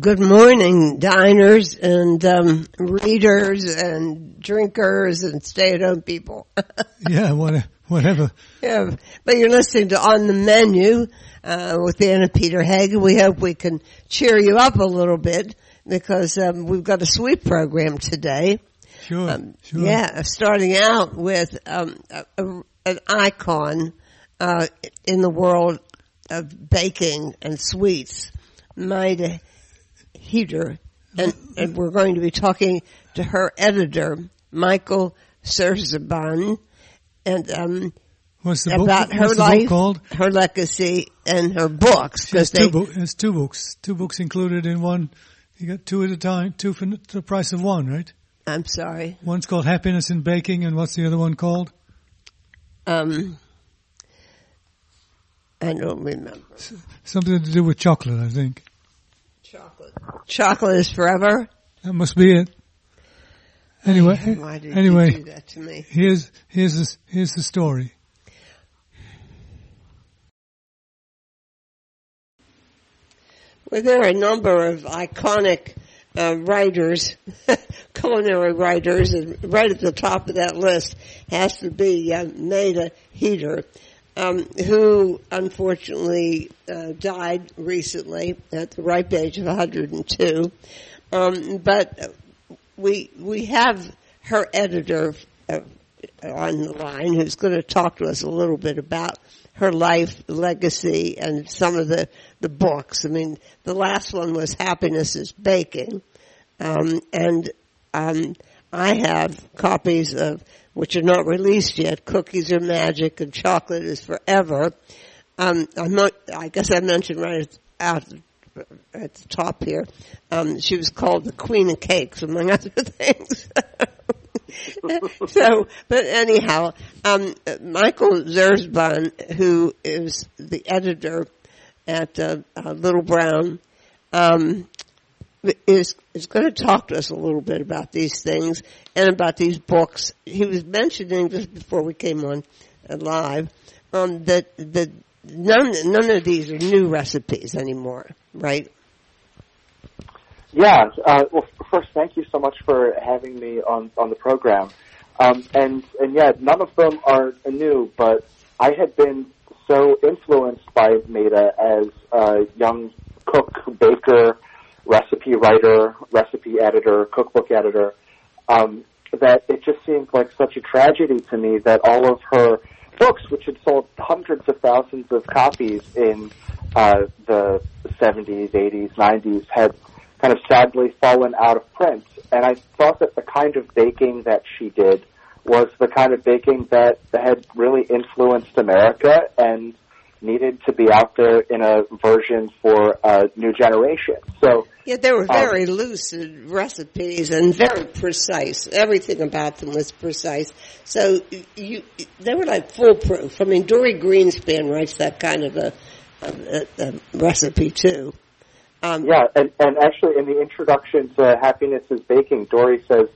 good morning, diners and um, readers and drinkers and stay-at-home people. yeah, whatever. Yeah, but you're listening to On the Menu uh, with Anna Peter Hagen. We hope we can cheer you up a little bit because um, we've got a sweet program today. Sure, um, sure. Yeah, starting out with um, a, a, an icon uh, in the world of baking and sweets, Maida Heatter, and, and, we're going to be talking to her editor, Michael Szczerban, and um, What's the about book? her What's life, called? her legacy, and her books. They, two, bo- has two books. Two books included in one. You got two at a time, two for the price of one, right? I'm sorry. One's called Happiness in Baking, and what's the other one called? Um, I don't remember. Something to do with chocolate, I think. Chocolate. Chocolate is forever. That must be it. Anyway, Why did anyway, you do that to me? Here's here's the, here's the story. Well, there are a number of iconic uh, writers, culinary writers, and right at the top of that list has to be uh, Maida Heatter, um, who unfortunately uh, died recently at the ripe age of 102. Um, but we we have her editor uh, on the line who's going to talk to us a little bit about her life, legacy, and some of the, the books. I mean, the last one was Happiness is Baking. Um, and, um, I have copies of, which are not released yet, Cookies Are Magic and Chocolate is Forever. Um, I'm not, I guess I mentioned right out at the top here, um, she was called the Queen of Cakes, among other things. so, but anyhow, um, Michael Szczerban, who is the editor at uh, uh, Little Brown, um, is is going to talk to us a little bit about these things and about these books. He was mentioning just before we came on uh, live um, that that none none of these are new recipes anymore, right? Yeah. Uh, well, first, thank you so much for having me on on the program. Um, and and yeah, none of them are new, but I had been so influenced by Maida as a young cook, baker, recipe writer, recipe editor, cookbook editor, um, that it just seemed like such a tragedy to me that all of her books, which had sold hundreds of thousands of copies in uh, the 70s, 80s, 90s, had kind of sadly fallen out of print. And I thought that the kind of baking that she did was the kind of baking that had really influenced America and needed to be out there in a version for a new generation. So yeah, they were very um, lucid recipes and very precise. Everything about them was precise. So you, they were like foolproof. I mean, Dorie Greenspan writes that kind of a, a, a recipe too. Um, yeah, and, and actually in the introduction to Happiness is Baking, Dorie says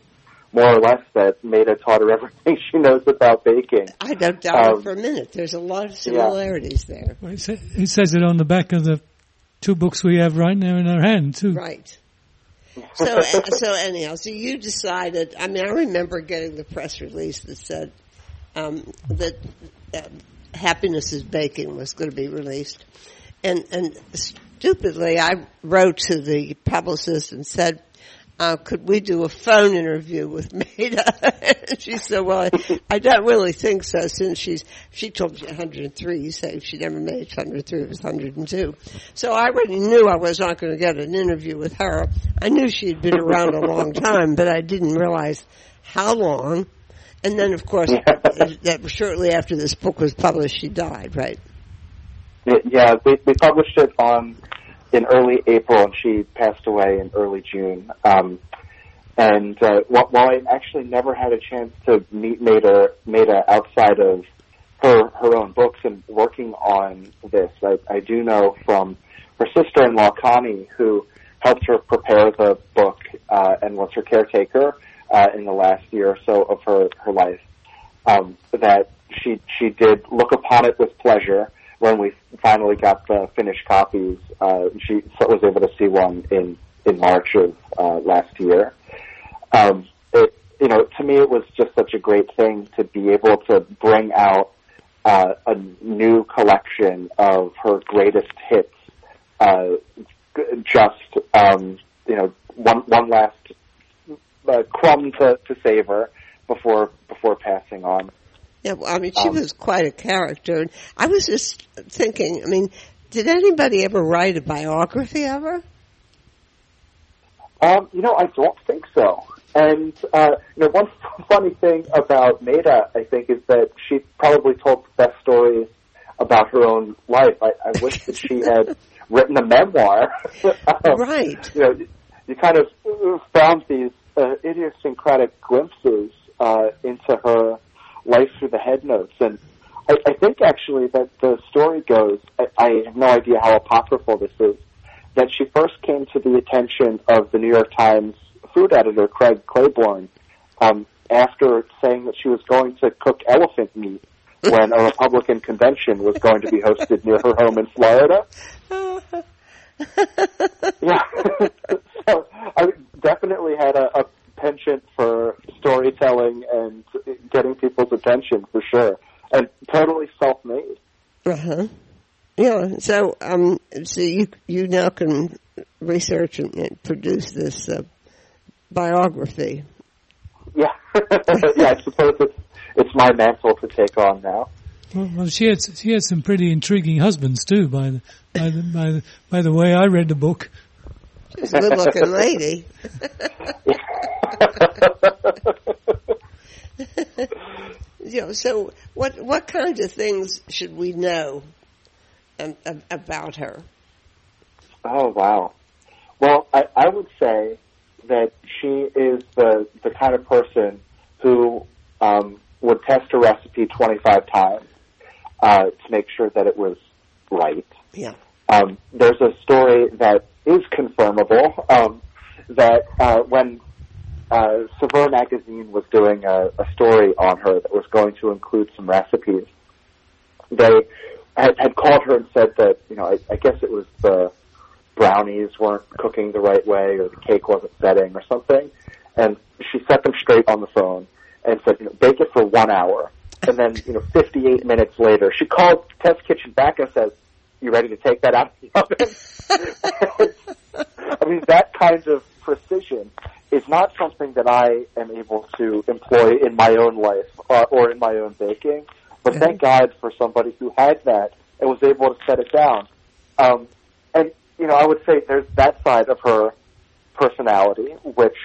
more or less that Maida taught her everything she knows about baking. I don't doubt um, it for a minute. There's a lot of similarities yeah. there. Well, he says it on the back of the two books we have right now in our hand, too. Right. So, so anyhow, so you decided. I mean, I remember getting the press release that said um, that uh, "Happiness is Baking" was going to be released, and and stupidly, I wrote to the publicist and said, uh, could we do a phone interview with Maida? she said, well, I, I, don't really think so since she's, she told me 103. You say she never made 103, it was 102. So I already knew I was not going to get an interview with her. I knew she'd been around a long time, but I didn't realize how long. And then, of course, that shortly after this book was published, she died, right? Yeah, we, we published it on in early April, and she passed away in early June. Um, and uh, while I actually never had a chance to meet Maida, Maida outside of her her own books and working on this, I, I do know from her sister-in-law Connie, who helped her prepare the book uh, and was her caretaker uh, in the last year or so of her her life, um, that she she did look upon it with pleasure when we finally got the finished copies, uh, she was able to see one in in March of uh, last year. Um, it, you know, to me, it was just such a great thing to be able to bring out uh, a new collection of her greatest hits. Uh, just um, you know, one one last uh, crumb to, to savor before before passing on. Yeah, well, I mean, she um, was quite a character. And I was just thinking. I mean, did anybody ever write a biography of her? Um, you know, I don't think so. And uh, you know, one funny thing about Maida, I think, is that she probably told the best stories about her own life. I, I wish that she had written a memoir. um, right. You know, you kind of found these uh, idiosyncratic glimpses uh, into her life through the head notes, and I, I think actually that the story goes. I, I have no idea how apocryphal this is. That she first came to the attention of the New York Times food editor Craig Claiborne um, after saying that she was going to cook elephant meat when a Republican convention was going to be hosted near her home in Florida. yeah, so I definitely had a, a penchant for storytelling and getting people's attention for sure, and totally self-made. Uh huh. Yeah. So, um, so you you now can research and, and produce this uh, biography. Yeah. yeah. I suppose it's it's my mantle to take on now. Well, well, she had she had some pretty intriguing husbands too. By the by the by the, by the way I read the book. She's a good looking lady. you know, so what what kinds of things should we know um, about her? Oh wow! Well, I, I would say that she is the the kind of person who um, would test a recipe twenty five times uh, to make sure that it was right. Yeah. Um, there's a story that is confirmable um, that uh, when uh, Saveur magazine was doing a, a story on her that was going to include some recipes, they had, had called her and said that you know I, I guess it was the brownies weren't cooking the right way or the cake wasn't setting or something, and she set them straight on the phone and said you know bake it for one hour. And then, you know, 58 minutes later, she called Test Kitchen back and says, you ready to take that out of the oven? I mean, that kind of precision is not something that I am able to employ in my own life or, or in my own baking. But mm-hmm. thank God for somebody who had that and was able to set it down. Um, and, you know, I would say there's that side of her personality, which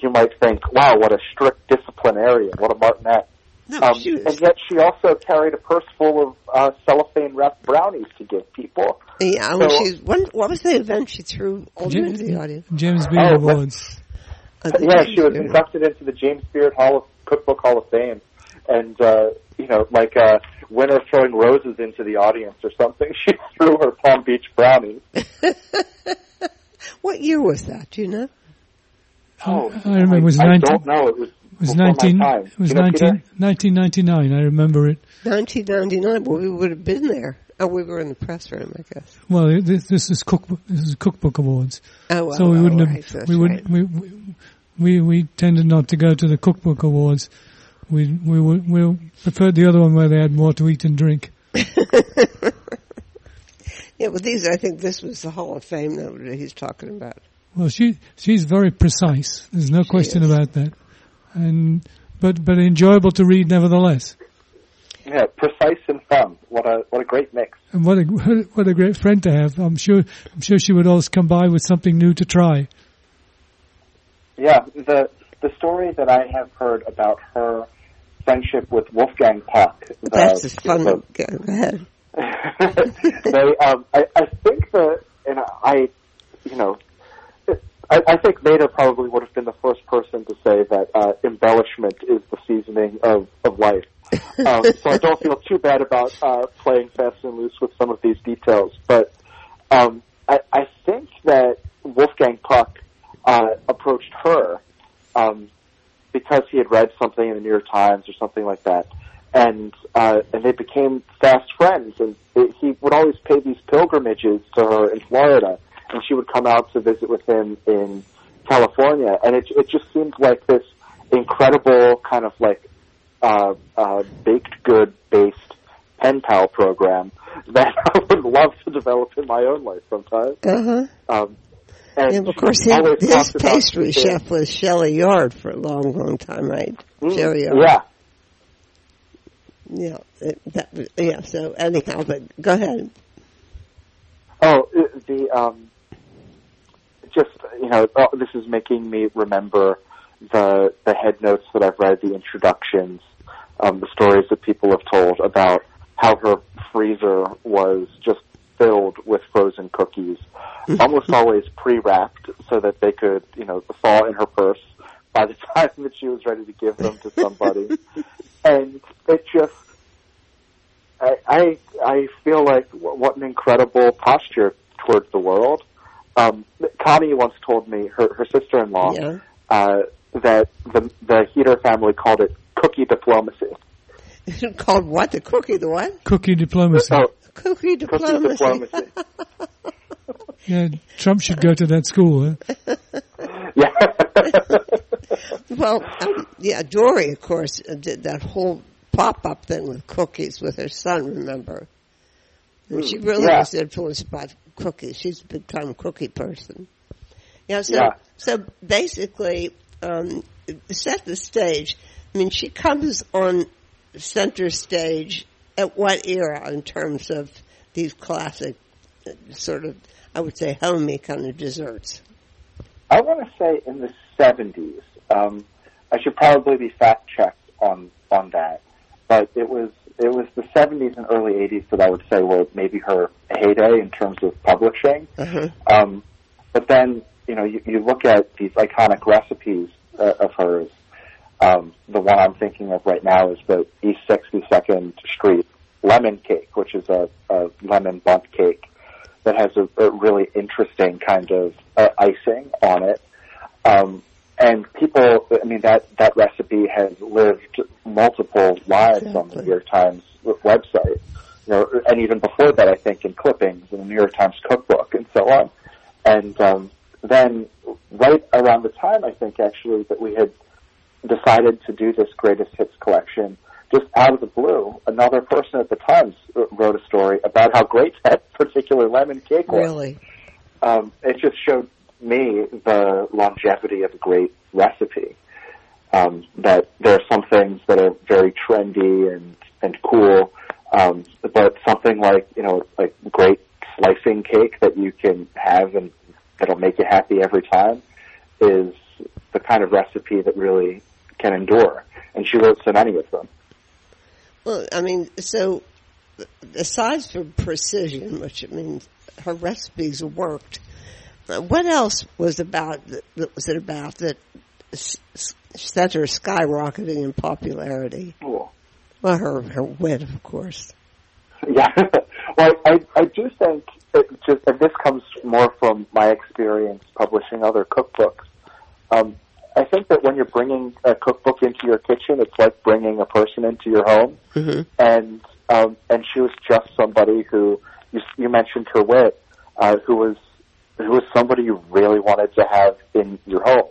you might think, wow, what a strict disciplinarian, what a martinet. No, um, was... And yet she also carried a purse full of uh, cellophane wrapped brownies to give people. Yeah, so, well, she's, when, what was the event she threw all James, into the audience? James Beard oh, Awards. Uh, yeah, James she was Beard. inducted into the James Beard Hall of Cookbook Hall of Fame, and uh, you know, like a winner throwing roses into the audience or something. She threw her Palm Beach brownies. what year was that? Do you know? Oh, I remember it was I, 19, I don't know. It was it was 19, it was 19, 1999, I remember it. 1999, well we would have been there. Oh, we were in the press room, I guess. Well, this, this is cookbook, this is cookbook awards. Oh, well, so we wouldn't oh, have, right, we would, right. we, we, we tended not to go to the cookbook awards. We, we, we preferred the other one where they had more to eat and drink. yeah, well these, I think this was the Hall of Fame that he's talking about. Well, she, she's very precise. There's no she question is. about that and but but enjoyable to read nevertheless. Yeah, precise and fun. What a what a great mix. And what a what a great friend to have. I'm sure I'm sure she would always come by with something new to try. Yeah, the the story that I have heard about her friendship with Wolfgang Puck. The, That's a fun. The, go ahead. they, um, I, I think that, and I, you know, I, I think Maida probably would have been the first person to say that uh, embellishment is the seasoning of, of life. um, so I don't feel too bad about uh, playing fast and loose with some of these details. But um, I, I think that Wolfgang Puck uh, approached her um, because he had read something in the New York Times or something like that, and uh, and they became fast friends. And it, he would always pay these pilgrimages to her in Florida, and she would come out to visit with him in California. And it it just seemed like this incredible kind of like uh, uh, baked good based pen pal program that I would love to develop in my own life sometime. Uh-huh. Um, and, and of course, she his, always his talked about pastry chef was Shelley Yard for a long, long time, right? Mm, Shelley Yard. Yeah. Yeah. it- that, yeah. So anyhow, but go ahead. Oh, the um, just you know, oh, this is making me remember the the head notes that I've read, the introductions, um, the stories that people have told about how her freezer was just filled with frozen cookies, almost always pre-wrapped so that they could, you know, fall in her purse by the time that she was ready to give them to somebody. and it just I, I I feel like what an incredible posture towards the world. Um, Connie once told me her her sister in law Yeah. uh, that the the Heatter family called it cookie diplomacy. Called what? The cookie? The what? Cookie diplomacy. Oh, Cookie cookie diplomacy. diplomacy. Yeah, Trump should go to that school. Huh? yeah. Well, um, yeah, Dorie, of course, uh, did that whole pop-up thing with cookies with her son, remember? And she really yeah. was influenced by cookies. She's a big-time cookie person. Yeah, so, Yeah. so basically, um, set the stage. I mean, she comes on center stage at what era in terms of these classic, sort of, I would say, homey kind of desserts? I want to say in the 70s. Um, I should probably be fact checked on on that, but it was it was the 70s and early 80s that I would say were maybe her heyday in terms of publishing. Uh-huh. Um, but then you know you, you look at these iconic recipes uh, of hers. Um, the one I'm thinking of right now is the East 62nd Street lemon cake, which is a, a lemon bundt cake that has a, a really interesting kind of uh, icing on it. Um, and people, I mean, that, that recipe has lived multiple lives on the New York Times website. You know, and even before that, I think in clippings in the New York Times cookbook and so on. And um, then, right around the time, I think actually that we had decided to do this greatest hits collection, just out of the blue, another person at the Times wrote a story about how great that particular lemon cake was Really? um, it just showed me the longevity of a great recipe. Um, that there are some things that are very trendy and and cool, um, but something like you know like great slicing cake that you can have and that'll make you happy every time is the kind of recipe that really can endure. And she wrote so many of them. Well, I mean, so aside from precision, which I mean, her recipes worked. What else was about? That was it about that set her skyrocketing in popularity? Well, her her wit, of course. Yeah. well, I, I do think it just, and this comes more from my experience publishing other cookbooks. Um, I think that when you're bringing a cookbook into your kitchen, it's like bringing a person into your home. Mm-hmm. And um, and she was just somebody who you, you mentioned her wit, uh, who was who was somebody you really wanted to have in your home.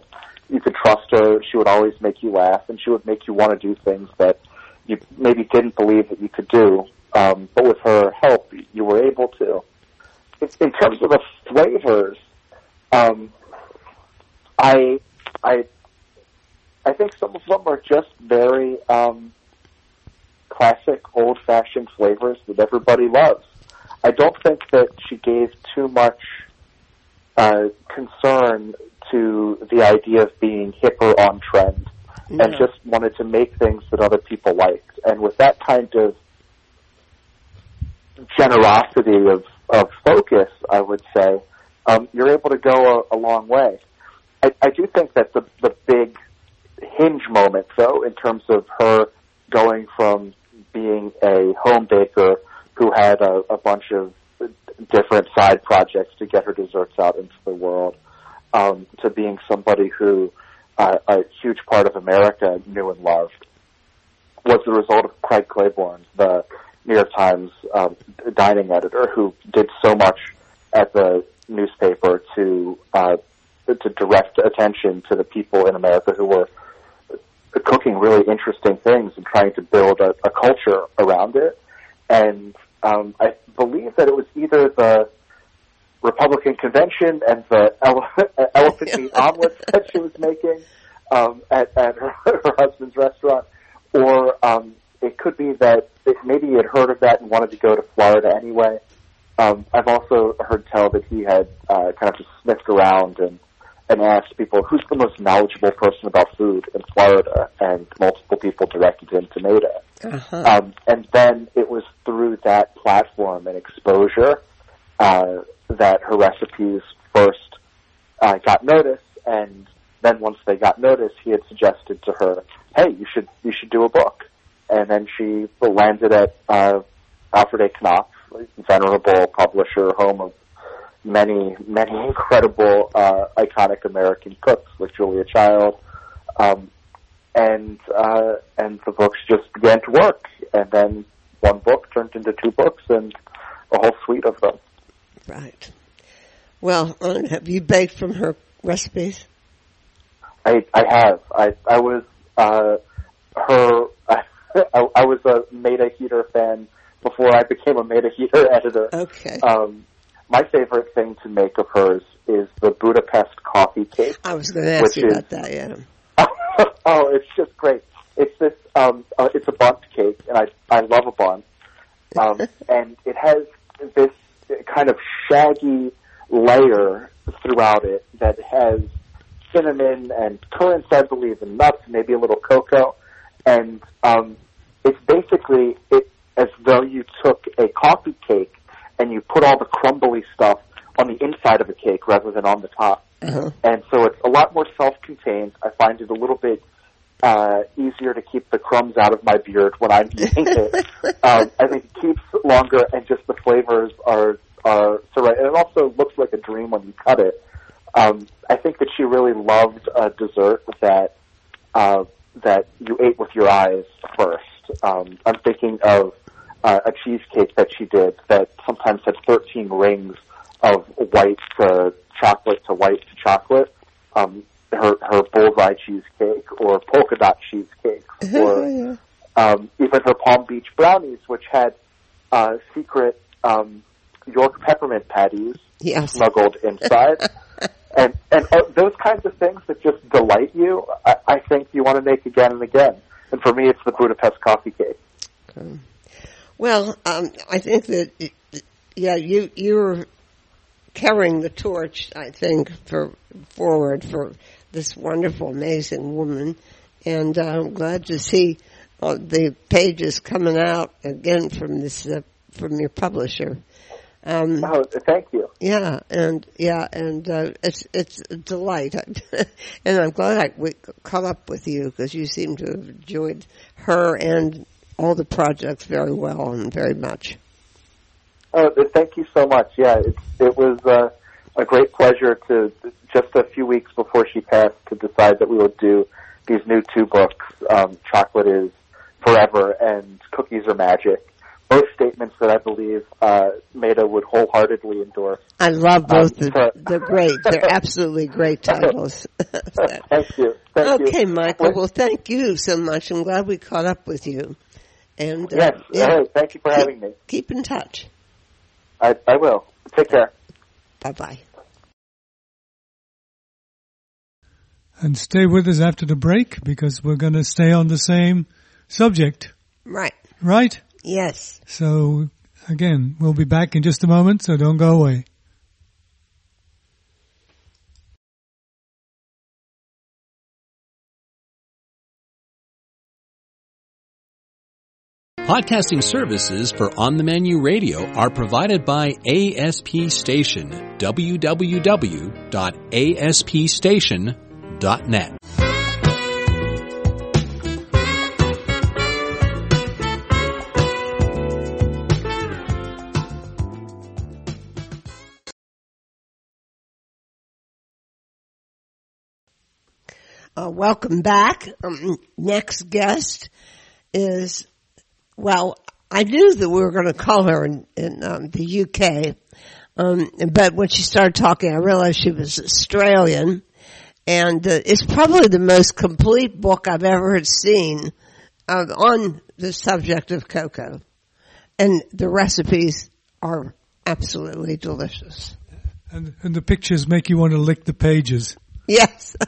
You could trust her. She would always make you laugh, and she would make you want to do things that you maybe didn't believe that you could do. Um, but with her help, you were able to. In, terms of the flavors, um, I, I, I think some of them are just very um, classic, old-fashioned flavors that everybody loves. I don't think that she gave too much uh, concern to the idea of being hip or on trend, and just wanted to make things that other people liked. And with that kind of generosity of, of focus, I would say, um, you're able to go a, a long way. I, I do think that the, the big hinge moment, though, in terms of her going from being a home baker who had a, a bunch of different side projects to get her desserts out into the world, um, to being somebody who uh, a huge part of America knew and loved. was the result of Craig Claiborne, the New York Times um, dining editor, who did so much at the newspaper to uh, to direct attention to the people in America who were cooking really interesting things and trying to build a, a culture around it. And um, I believe that it was either the Republican convention and the ele- elephant meat omelets that she was making um, at, at her, her husband's restaurant, or um, it could be that it, maybe he had heard of that and wanted to go to Florida anyway. Um, I've also heard tell that he had uh, kind of just sniffed around and and asked people who's the most knowledgeable person about food in Florida, and multiple people directed him to Maida. Uh-huh. Um, and then it was through that platform and exposure uh, that her recipes first uh, got noticed, and then once they got noticed, he had suggested to her, "Hey, you should you should do a book." And then she landed at uh, Alfred A. Knopf, venerable publisher, home of many many incredible uh, iconic American cooks like Julia Child, um, and uh, and the books just began to work, and then one book turned into two books and a whole suite of them. Right. Well, have you baked from her recipes? I I have. I I was uh, her. I, I was a Maida Heatter fan before I became a Maida Heatter editor. Okay. Um, my favorite thing to make of hers is the Budapest coffee cake. I was going to ask you is- about that. Yeah. oh, it's just great. It's this. Um, uh, it's a bundt cake, and I I love a bun. Um, and it has this kind of shaggy layer throughout it that has cinnamon and currants, I believe, and nuts, maybe a little cocoa, and um, it's basically it as though you took a coffee cake and you put all the crumbly stuff on the inside of a cake rather than on the top Uh-huh. and so it's a lot more self-contained. I find it a little bit uh, easier to keep the crumbs out of my beard when I'm eating it. um, I think it keeps longer, and just the flavors are are so right. And it also looks like a dream when you cut it. Um, I think that she really loved a dessert that uh, that you ate with your eyes first. Um, I'm thinking of uh, a cheesecake that she did that sometimes had 13 rings of white to chocolate to white to chocolate. Um, her her bullseye cheesecake or polka dot cheesecake or um, even her Palm Beach brownies, which had uh, secret um, York peppermint patties Yes. smuggled inside. and and uh, those kinds of things that just delight you, I, I think you want to make again and again. And for me, it's the Budapest coffee cake. Well, um, I think that yeah, you you're carrying the torch. I think for forward for this wonderful, amazing woman, and uh, I'm glad to see uh, the pages coming out again from this uh, from your publisher. Um, Oh, thank you. yeah, and yeah, and uh, it's it's a delight, and I'm glad I we caught up with you because you seem to have enjoyed her and all the projects very well and very much. Oh, thank you so much. Yeah, it, it was uh, a great pleasure to just a few weeks before she passed to decide that we would do these new two books. Um, Chocolate is forever and Cookies are magic. Both statements that I believe uh, Maida would wholeheartedly endorse. I love both. Um, the, they're great. They're absolutely great titles. thank you. Thank you. okay, Michael. Well- Well, thank you so much. I'm glad we caught up with you. And uh, Yes. yeah, All right. Thank you for having me. keep in touch. I, I will. Take care. Bye bye. And stay with us after the break because we're going to stay on the same subject, Right. right? Yes. So again, we'll be back in just a moment, so don't go away. Podcasting services for On the Menu Radio are provided by ASP Station. www.aspstation.net. Uh, welcome back. Um, next guest is, well, I knew that we were going to call her in, in um, the UK, um, but when she started talking, I realized she was Australian, and uh, it's probably the most complete book I've ever seen uh, on the subject of cocoa, and the recipes are absolutely delicious. And, and the pictures make you want to lick the pages. Yes.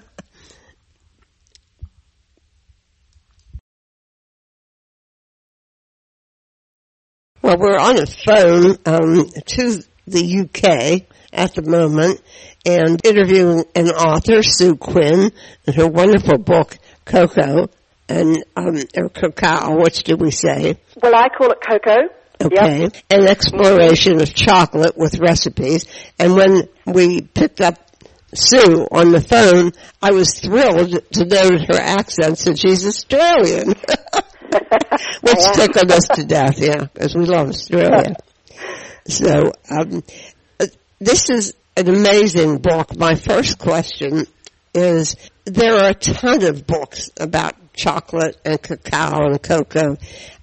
well, we're on a phone um, to the UK at the moment and interviewing an author, Sue Quinn, and her wonderful book, Cocoa, and um, or cacao, which do we say? Well, I call it cocoa. Okay. Yep. An exploration of chocolate with recipes. And when we picked up Sue on the phone, I was thrilled to note her accent since she's Australian. Which tickled us to death, yeah, because we love Australia. So, um, uh, this is an amazing book. My first question is, there are a ton of books about chocolate and cacao and cocoa.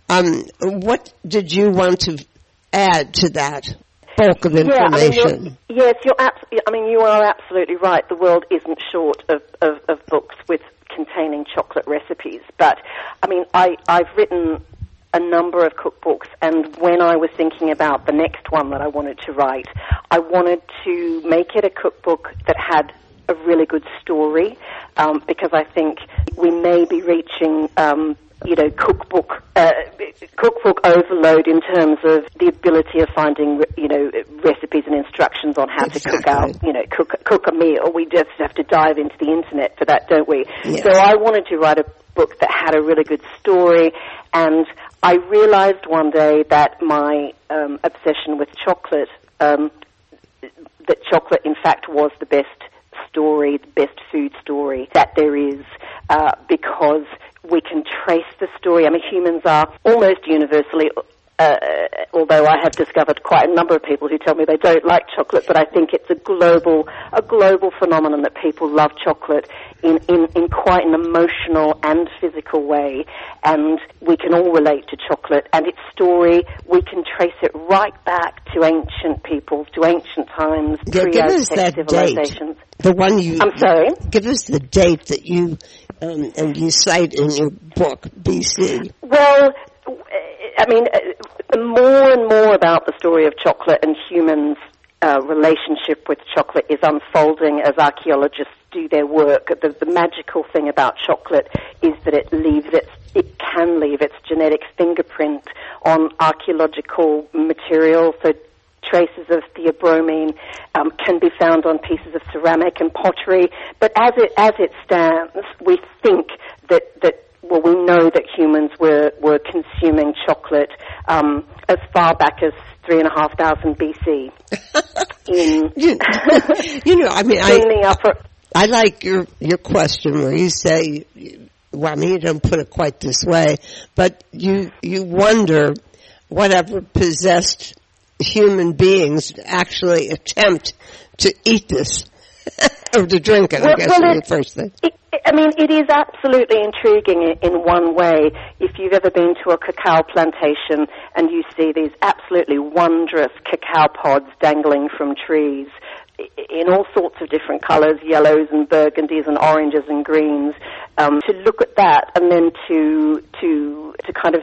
Um, what did you want to add to that bulk of information? Yeah, I mean, you're, yes, you're abs- I mean, you are absolutely right. The world isn't short of, of, of books with containing chocolate recipes. But, I mean, I, I've written a number of cookbooks, and when I was thinking about the next one that I wanted to write, I wanted to make it a cookbook that had a really good story, um, because I think we may be reaching um, you know, cookbook uh, cookbook overload in terms of the ability of finding, you know, recipes and instructions on how exactly. to cook out, you know, cook cook a meal. We just have to dive into the internet for that, don't we? Yes. So I wanted to write a book that had a really good story, and I realized one day that my um, obsession with chocolate, um, that chocolate, in fact, was the best story, the best food story that there is, uh, because we can trace the story. I mean, humans are almost universally, uh, although I have discovered quite a number of people who tell me they don't like chocolate, but I think it's a global, a global phenomenon that people love chocolate in, in, in quite an emotional and physical way. And we can all relate to chocolate and its story. We can trace it right back to ancient peoples, to ancient times, Yeah, give us that date. civilizations. The one you. I'm sorry? Give us the date that you um, and you cite in your book, BC. Well, I mean, uh, more and more about the story of chocolate and humans' uh, relationship with chocolate is unfolding as archaeologists do their work. The, the magical thing about chocolate is that it leaves its, it can leave its genetic fingerprint on archaeological material. So traces of theobromine um, can be found on pieces of ceramic and pottery. But as it as it stands, we think that that well, we know that humans were were consuming chocolate um, as far back as three and a half thousand BC. in You, know, I mean, I upper. I like your your question where you say, well, I mean, you don't put it quite this way, but you you wonder whatever possessed human beings actually attempt to eat this or to drink it. I Well- guess well, it- the first thing. It, I mean, it is absolutely intriguing in one way. If you've ever been to a cacao plantation and you see these absolutely wondrous cacao pods dangling from trees in all sorts of different colours, yellows and burgundies and oranges and greens, um, to look at that and then to to to kind of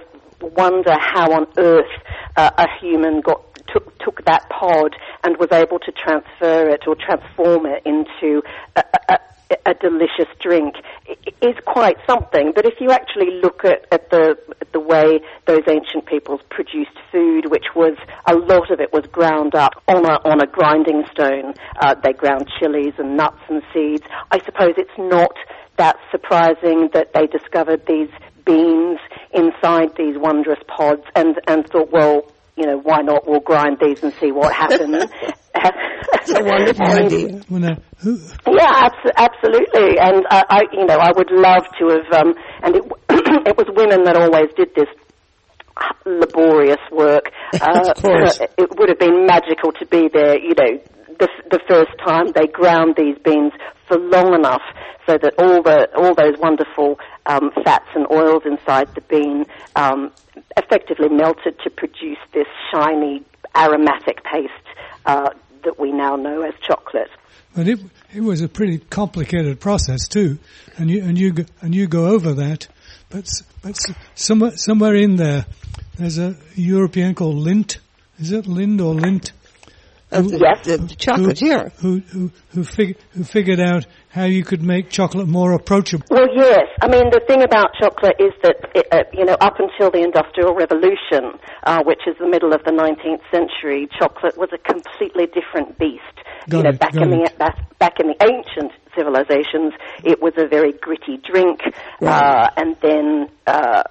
wonder how on earth uh, a human got took took that pod and was able to transfer it or transform it into a, a, a delicious drink is quite something. But if you actually look at, at the at the way those ancient peoples produced food, which was a lot of it was ground up on a on a grinding stone, uh, they ground chilies and nuts and seeds. I suppose it's not that surprising that they discovered these beans inside these wondrous pods and and thought, well, you know, why not? We'll grind these and see what happens. It's a wonderful And- idea. When, who, yeah, abs- absolutely. And I, I, you know, I would love to have. Um, and it, it was women that always did this laborious work. Uh, Of course. It would have been magical to be there. You know, the the first time they ground these beans for long enough so that all the all those wonderful um, fats and oils inside the bean um, effectively melted to produce this shiny aromatic paste uh, that we now know as chocolate. But it it was a pretty complicated process too, and you and you go, and you go over that. But but somewhere somewhere in there, there's a European called Lindt. Is it Lind or Lindt? Who, yes, the, the chocolate who. Who who who, fig, who figured out how you could make chocolate more approachable? Well, yes. I mean, the thing about chocolate is that it, uh, you know, up until the Industrial Revolution, uh, which is the middle of the 19th century, chocolate was a completely different beast. Got you know, it, back in it. the back, back in the ancient civilizations, it was a very gritty drink, Right. uh, and then uh,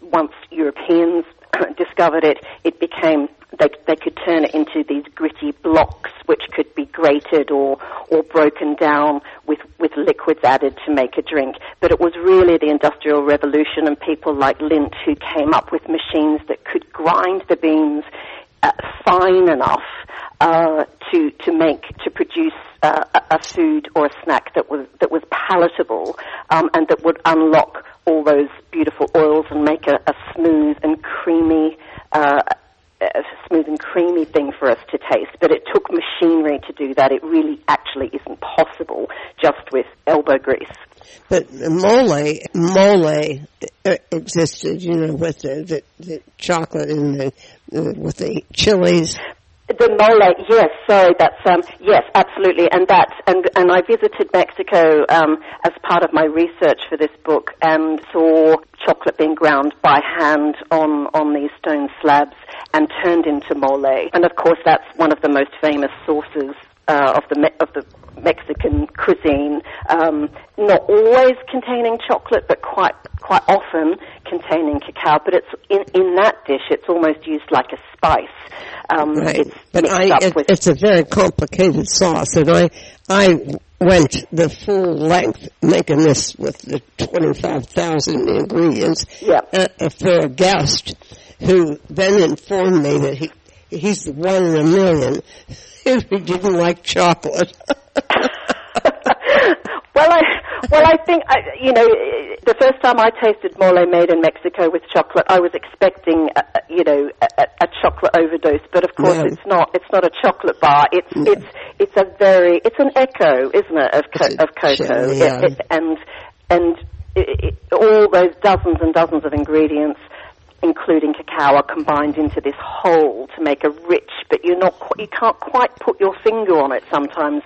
once Europeans discovered it, it became they they could turn it into these gritty blocks, which could be grated or or broken down with with liquids added to make a drink. But it was really the Industrial Revolution and people like Lindt who came up with machines that could grind the beans uh, fine enough uh, to to make to produce uh, a, a food or a snack that was that was palatable um, and that would unlock all those beautiful oils and make a, a smooth and creamy. Uh, a smooth and creamy thing for us to taste, but it took machinery to do that. It really actually isn't possible just with elbow grease. But mole, mole uh, existed, you know, with the, the, the chocolate and the, uh, with the chilies. The mole, yes, sorry, that's um, yes, absolutely, and that's and and I visited Mexico um, as part of my research for this book and saw chocolate being ground by hand on on these stone slabs and turned into mole, and of course that's one of the most famous sauces uh, of the Me- of the Mexican cuisine, um, not always containing chocolate, but quite quite often containing cacao. But it's in in that dish, it's almost used like a spice. Um, Right. It's But I, it, it's a very complicated sauce, and I, I went the full length making this with the 25,000 ingredients Yeah. uh, uh, for a guest who then informed me that he, he's the one in a million who didn't like chocolate. well, I well I think I, you know the first time I tasted mole made in Mexico with chocolate, I was expecting uh, uh, you know a, a- a chocolate overdose, but of course No. it's not. It's not a chocolate bar. It's it's it's a very it's an echo, isn't it, of co- of cocoa, It- it- and and it, all those dozens and dozens of ingredients. Including cacao are combined into this whole to make a rich, but you're not, you can't quite put your finger on it sometimes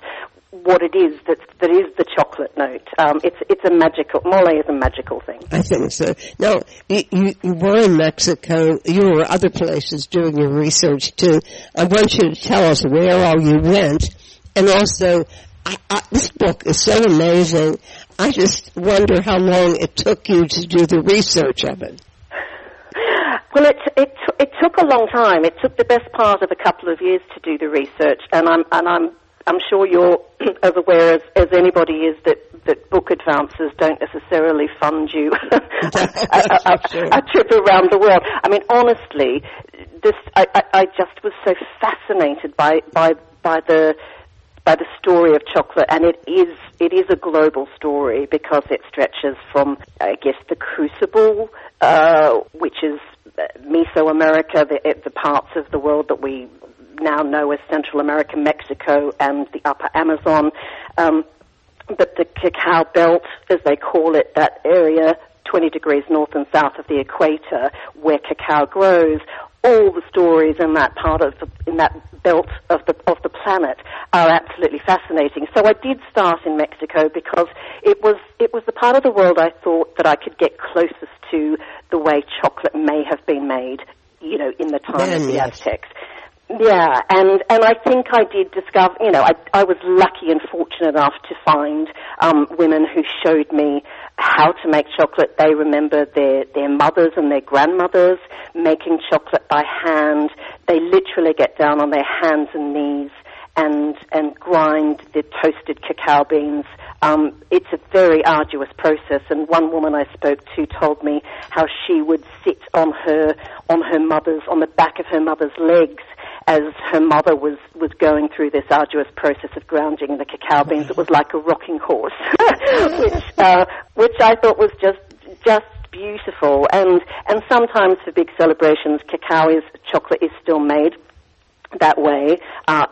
what it is that that is the chocolate note. Um, it's it's a magical mole is a magical thing. I think so. Now, you, you, you were in Mexico. You were other places doing your research too. I want you to tell us where all you went, and also, I, I, this book is so amazing. I just wonder how long it took you to do the research of it. Well, it it it took a long time. It took the best part of a couple of years to do the research, and I'm and I'm I'm sure you're as aware as, as anybody is that that book advances don't necessarily fund you a, a, a, Sure. a trip around the world. I mean, honestly, this I, I, I just was so fascinated by by by the by the story of chocolate, and it is it is a global story because it stretches from I guess the crucible, uh, which is Mesoamerica, the, the parts of the world that we now know as Central America, Mexico, and the Upper Amazon. Um, but the cacao belt, as they call it, that area 20 degrees north and south of the equator where cacao grows, all the stories in that part of the, in that belt of the of the planet are absolutely fascinating. So I did start in Mexico because it was it was the part of the world I thought that I could get closest to the way chocolate may have been made, you know, in the time of the yes. Aztecs. Yeah, and and I think I did discover. You know, I I was lucky and fortunate enough to find um, women who showed me how to make chocolate. They remember their their mothers and their grandmothers making chocolate by hand. They literally get down on their hands and knees and and grind the toasted cacao beans. Um, it's a very arduous process, and one woman I spoke to told me how she would sit on her on her mother's on the back of her mother's legs as her mother was was going through this arduous process of grounding the cacao beans. It was like a rocking horse, which uh, which I thought was just just beautiful. And and sometimes for big celebrations, cacao is chocolate is still made that way. Uh,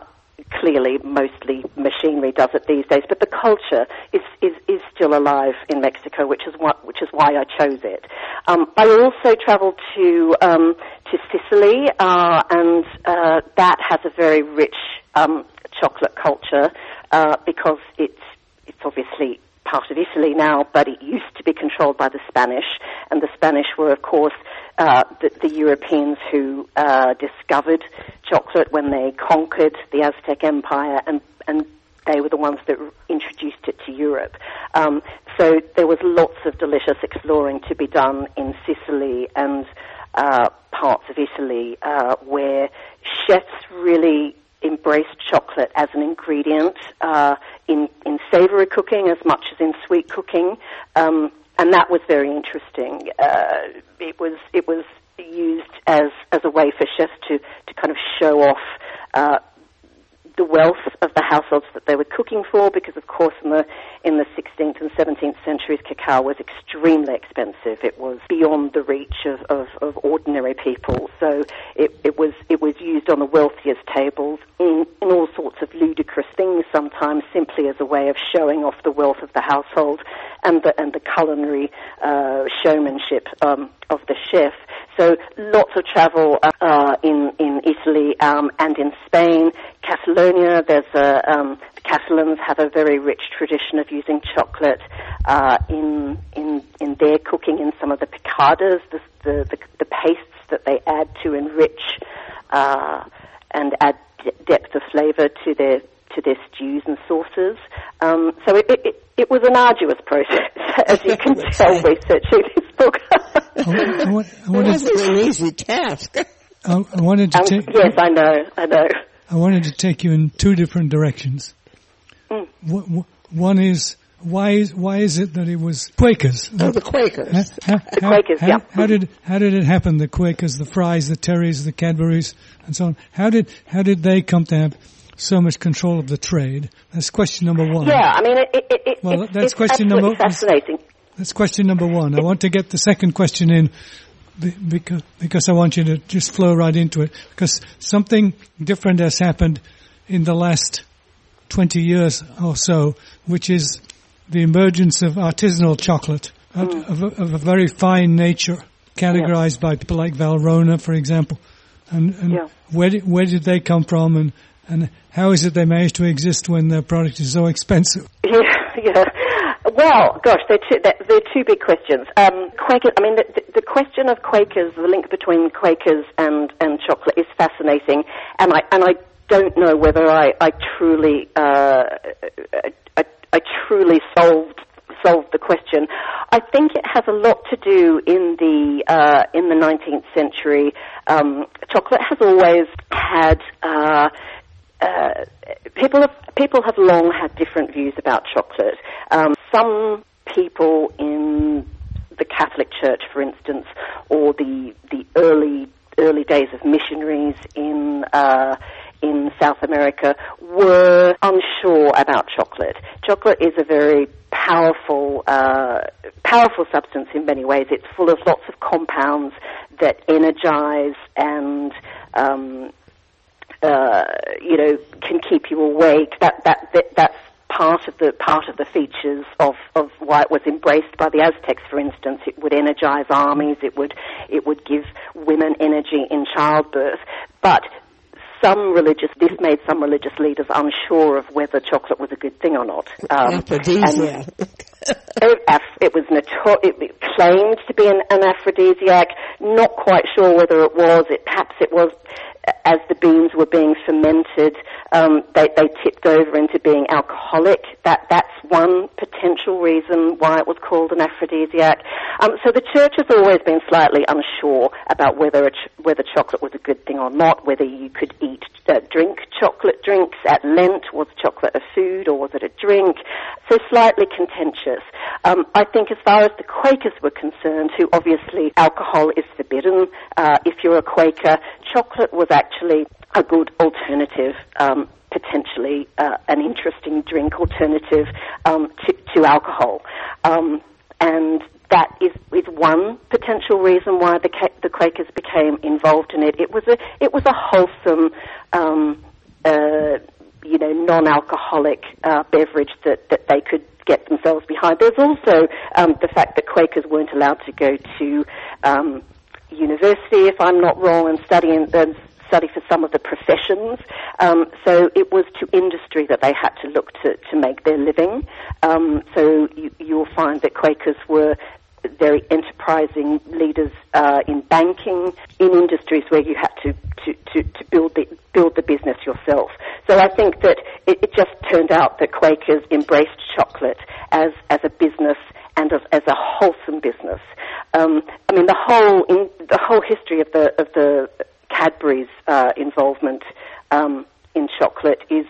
clearly, mostly machinery does it these days, but the culture is is, is still alive in Mexico, which is what which is why I chose it. Um, I also travelled to um, to Sicily, uh, and uh, that has a very rich um, chocolate culture uh, because it's it's obviously part of Italy now, but it used to be controlled by the Spanish, and the Spanish were, of course, uh, the, the, Europeans who uh, discovered chocolate when they conquered the Aztec Empire, and and they were the ones that introduced it to Europe. Um, so there was lots of delicious exploring to be done in Sicily and uh, parts of Italy uh, where chefs really embraced chocolate as an ingredient uh, in in savoury cooking as much as in sweet cooking, um, and that was very interesting. Uh, it was it was used as as a way for chefs to to kind of show off uh, the wealth of the households that they were cooking for, because of course in the in the 16th and 17th centuries, cacao was extremely expensive. It was beyond the reach of, of, of ordinary people. So it, it was it was used on the wealthiest tables in, in all sorts of ludicrous things. Sometimes simply as a way of showing off the wealth of the household and the and the culinary uh, showmanship um, of the chef. So lots of travel uh, in in Italy um, and in Spain, Catalonia. There's a um, the Catalans have a very rich tradition of using chocolate uh, in in in their cooking in some of the picadas, the the, the, the pastes that they add to enrich uh, and add d- depth of flavour to their to their stews and sauces. Um, so it, it, it was an arduous process, as you can tell, researching this book. I, I, want, I It wasn't an easy task. I, I wanted to Um, take. yes, I know, I know. I wanted to take you in two different directions. Mm. One is why is why is it that it was Quakers? Oh, the Quakers. How, The Quakers, how, yeah. How did how did it happen? The Quakers, the Frys, the Terrys, the Cadburys, and so on. How did how did they come to have so much control of the trade? That's question number one. Yeah, I mean, it, it, it, Well, it's, that's question number- fascinating. That's question number one. I want to get the second question in because, because I want you to just flow right into it because something different has happened in the last 20 years or so, which is the emergence of artisanal chocolate of, of, a, of a very fine nature categorized by people like Valrhona, for example. And, and Yeah. where, did, where did they come from and, and how is it they managed to exist when their product is so expensive? Yeah, yeah. Well, gosh, they're two, they're, they're two big questions. Um, I mean, the, the, the question of Quakers, the link between Quakers and, and chocolate is fascinating, and I, and I don't know whether I, I truly, uh, I, I truly solved solved the question. I think it has a lot to do in the uh, in the 19th century. Um, chocolate has always had uh, uh, people have people have long had different views about chocolate. Um, some people in the Catholic Church, for instance, or the the early early days of missionaries in uh, in South America were unsure about chocolate. Chocolate is a very powerful uh, powerful substance in many ways. It's full of lots of compounds that energize and um, uh, you know can keep you awake. That that, that that's part of the part of the features of, of why it was embraced by the Aztecs, for instance. It would energize armies. It would it would give women energy in childbirth. But some religious this made some religious leaders unsure of whether chocolate was a good thing or not. Um, Aphrodisiac. it, it was notor- it it claimed to be an, an aphrodisiac. Not quite sure whether it was. It perhaps it was. As the beans were being fermented, um, they, they tipped over into being alcoholic. That that's one potential reason why it was called an aphrodisiac. Um, so the church has always been slightly unsure about whether ch- whether chocolate was a good thing or not. Whether you could eat uh, drink chocolate drinks at Lent. Was chocolate a food or was it a drink? So slightly contentious. Um, I think as far as the Quakers were concerned, who obviously alcohol is forbidden, uh, if you're a Quaker, chocolate was actually a good alternative, um, potentially uh, an interesting drink alternative um, to, to alcohol. Um, and that is is one potential reason why the the Quakers became involved in it. It was a it was a wholesome. Um, uh, you know, non-alcoholic uh, beverage that, that they could get themselves behind. There's also um, the fact that Quakers weren't allowed to go to um, university, if I'm not wrong, and study in, uh, study for some of the professions. Um, so it was to industry that they had to look to, to make their living. Um, so you, you'll find that Quakers were very enterprising leaders uh, in banking, in industries where you had to, to, to, to, build, the, build the business yourself. So I think that it, it just turned out that Quakers embraced chocolate as, as a business and as, as a wholesome business. Um, I mean, the whole, in, the whole history of the, of the Cadbury's uh, involvement um, in chocolate is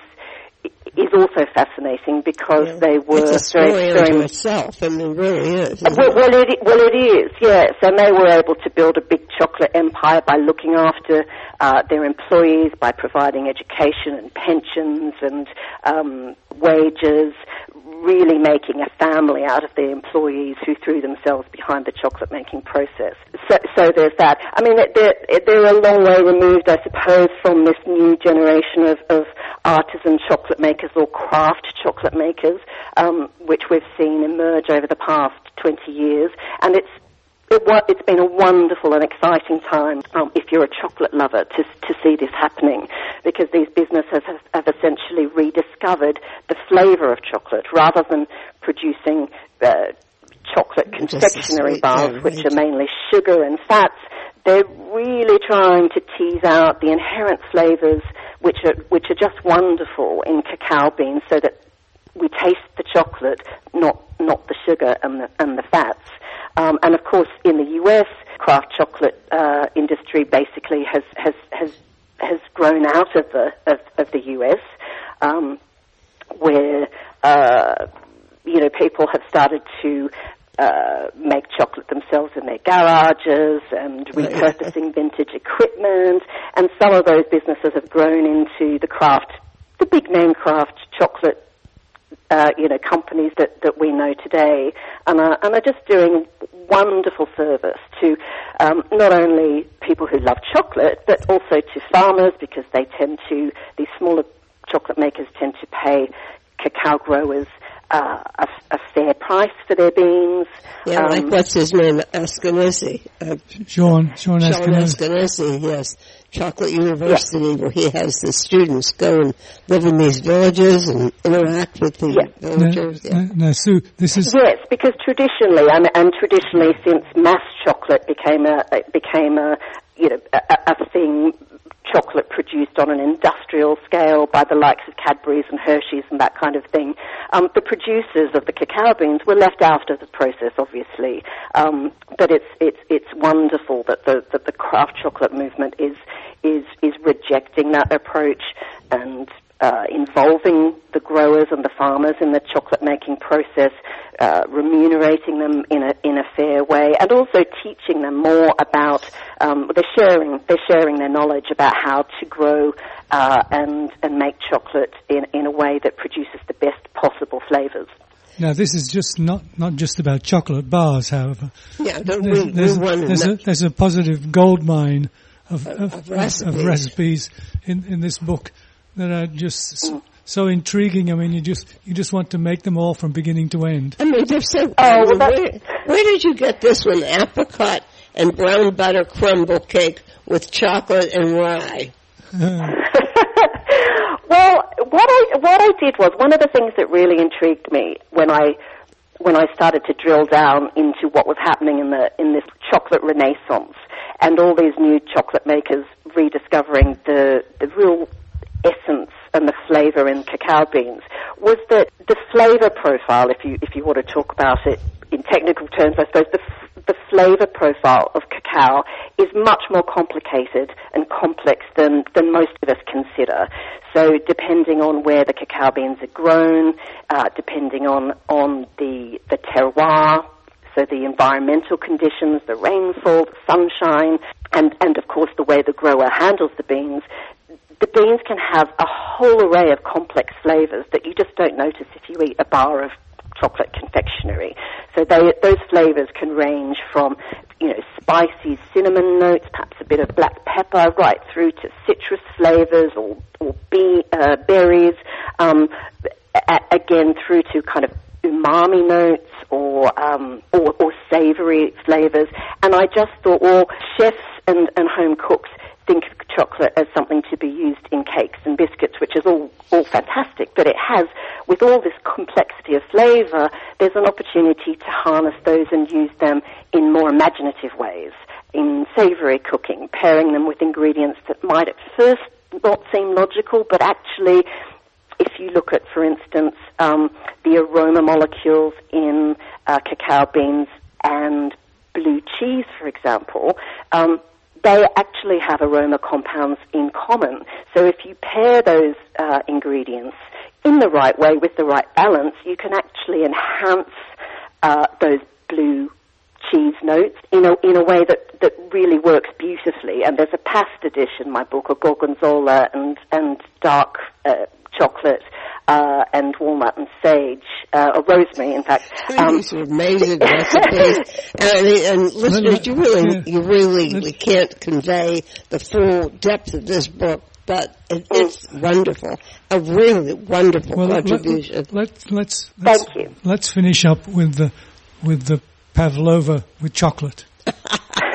is also fascinating because yeah. they were it's a story very, very itself. I mean, really is. Well, well, it, well, it is. Yes, and they were able to build a big chocolate empire by looking after uh, their employees, by providing education and pensions and um, wages, really making a family out of their employees who threw themselves behind the chocolate making process. So, so there's that. I mean, they're, they're a long way removed, I suppose, from this new generation of, of artisan chocolate makers or craft chocolate makers, um, which we've seen emerge over the past 20 years. And it's it, has been a wonderful and exciting time um, if you're a chocolate lover to, to see this happening because these businesses have, have essentially rediscovered the flavour of chocolate rather than producing uh, chocolate confectionery bars which are mainly sugar and fats. They're really trying to tease out the inherent flavours which are, which are just wonderful in cacao beans so that we taste the chocolate, not, not the sugar and the, and the fats. Um, and of course, in the US, craft chocolate uh, industry basically has has has has grown out of the of, of the US, um, where uh, you know people have started to uh, make chocolate themselves in their garages and repurposing vintage equipment, and some of those businesses have grown into the craft, the big name craft chocolate uh, you know, companies that, that we know today, and are, and are just doing wonderful service to um, not only people who love chocolate, but also to farmers because they tend to, these smaller chocolate makers tend to pay cacao growers uh, a, a, fair price for their beans. Yeah, um, like what's his name, Askinosie. Uh, Shawn, Shawn Askinosie. yes. Chocolate University, yeah. where he has the students go and live in these villages and interact with the yeah. villagers. No, yeah. no, Sue, this is yes, because traditionally, and, and traditionally, since mass chocolate became a became a you know a, a thing chocolate produced on an industrial scale by the likes of Cadbury's and Hershey's and that kind of thing. Um, the producers of the cacao beans were left out of the process, obviously, um, but it's it's it's wonderful that the that the craft chocolate movement is is is rejecting that approach and uh, involving the growers and the farmers in the chocolate making process, uh, remunerating them in a in a fair way, and also teaching them more about um, they're sharing they're sharing their knowledge about how to grow uh, and and make chocolate in in a way that produces the best possible flavors. Now, this is just not, not just about chocolate bars, however. Yeah, there's, we, there's, there's, a, there's a positive gold mine of, of, of, recipes. of recipes in, in this book that are just so intriguing. I mean, you just you just want to make them all from beginning to end. I mean, they're so. Oh, where, where did you get this one? Apricot and brown butter crumble cake with chocolate and rye. well, what I what I did was one of the things that really intrigued me when I when I started to drill down into what was happening in the in this chocolate renaissance and all these new chocolate makers rediscovering the the real essence and the flavor in cacao beans was that the flavor profile, if you if you want to talk about it in technical terms, I suppose the the flavor profile of cacao is much more complicated and complex than, than most of us consider. So depending on where the cacao beans are grown, uh, depending on, on the, the terroir, so the environmental conditions, the rainfall, the sunshine, and, and of course the way the grower handles the beans, the beans can have a whole array of complex flavors that you just don't notice if you eat a bar of chocolate confectionery. So they, those flavors can range from, you know, spicy cinnamon notes, perhaps a bit of black pepper, right through to citrus flavors or, or bee, uh, berries, um, a- again through to kind of umami notes or, um, or, or savory flavors. And I just thought, well, chefs and, and home cooks chocolate as something to be used in cakes and biscuits, which is all, all fantastic, but it has, with all this complexity of flavour, there's an opportunity to harness those and use them in more imaginative ways, in savoury cooking, pairing them with ingredients that might at first not seem logical, but actually if you look at, for instance, um, the aroma molecules in uh, cacao beans and blue cheese, for example, um, they actually have aroma compounds in common. So if you pair those uh, ingredients in the right way with the right balance, you can actually enhance uh, those blue cheese notes in a, in a way that, that really works beautifully. And there's a pasta dish in my book, a gorgonzola and, and dark uh, chocolate uh, and walnut and sage, uh, or rosemary, in fact. Um, These are amazing recipes, and, and listeners, you really, you really can't convey the full depth of this book. But it, mm. it's wonderful, a really wonderful well, contribution. Let, us let's, let's, Thank you. Let's finish up with the with the pavlova with chocolate.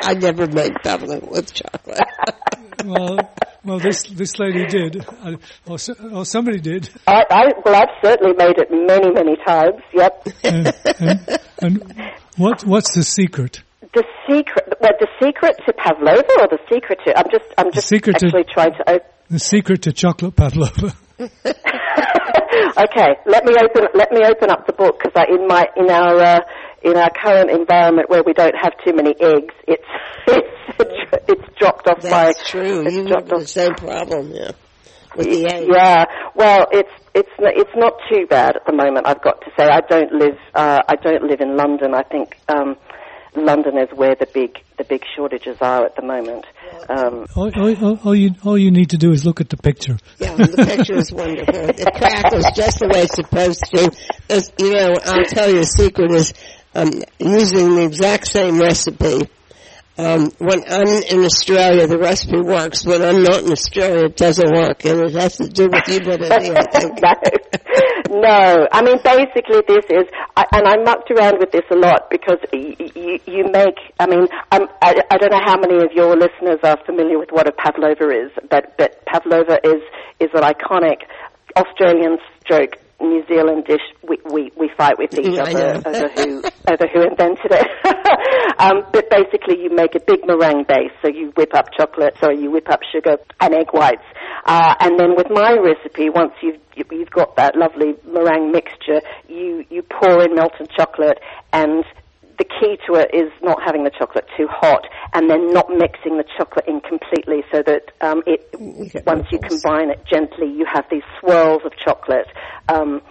I never made pavlova with chocolate. well, well, this this lady did, or, or somebody did. I, I, well, I've certainly made it many, many times. Yep. and, and, and what what's the secret? The secret, well, the secret to pavlova, or the secret to? I'm just, I'm just actually to, trying to. Op- the secret to chocolate pavlova. okay, let me open. Let me open up the book because in my in our. Uh, in our current environment where we don't have too many eggs, it's it's, it's dropped off That's my. That's true. You have the same problem, yeah. With the eggs. Yeah. Well, it's it's it's not too bad at the moment. I've got to say, I don't live uh, I don't live in London. I think um, London is where the big the big shortages are at the moment. Um, all, all, all, you all you need to do is look at the picture. Yeah, the picture is wonderful. It crackles just the way it's supposed to. As, you know, I'll tell you a secret is um, using the exact same recipe. Um, when I'm in Australia, the recipe works. When I'm not in Australia, it doesn't work, and it has to do with. I think. no, no. I mean, basically, this is, I, and I mucked around with this a lot because y- y- you make. I mean, I'm, I, I don't know how many of your listeners are familiar with what a pavlova is, but but pavlova is is an iconic Australian stroke New Zealand dish, we, we, we fight with each other over who, over who invented it. um, but basically you make a big meringue base, so you whip up chocolate, sorry, you whip up sugar and egg whites. Uh, and then with my recipe, once you've, you've got that lovely meringue mixture, you, you pour in melted chocolate and the key to it is not having the chocolate too hot and then not mixing the chocolate in completely so that um, it once you combine it gently you have these swirls of chocolate um,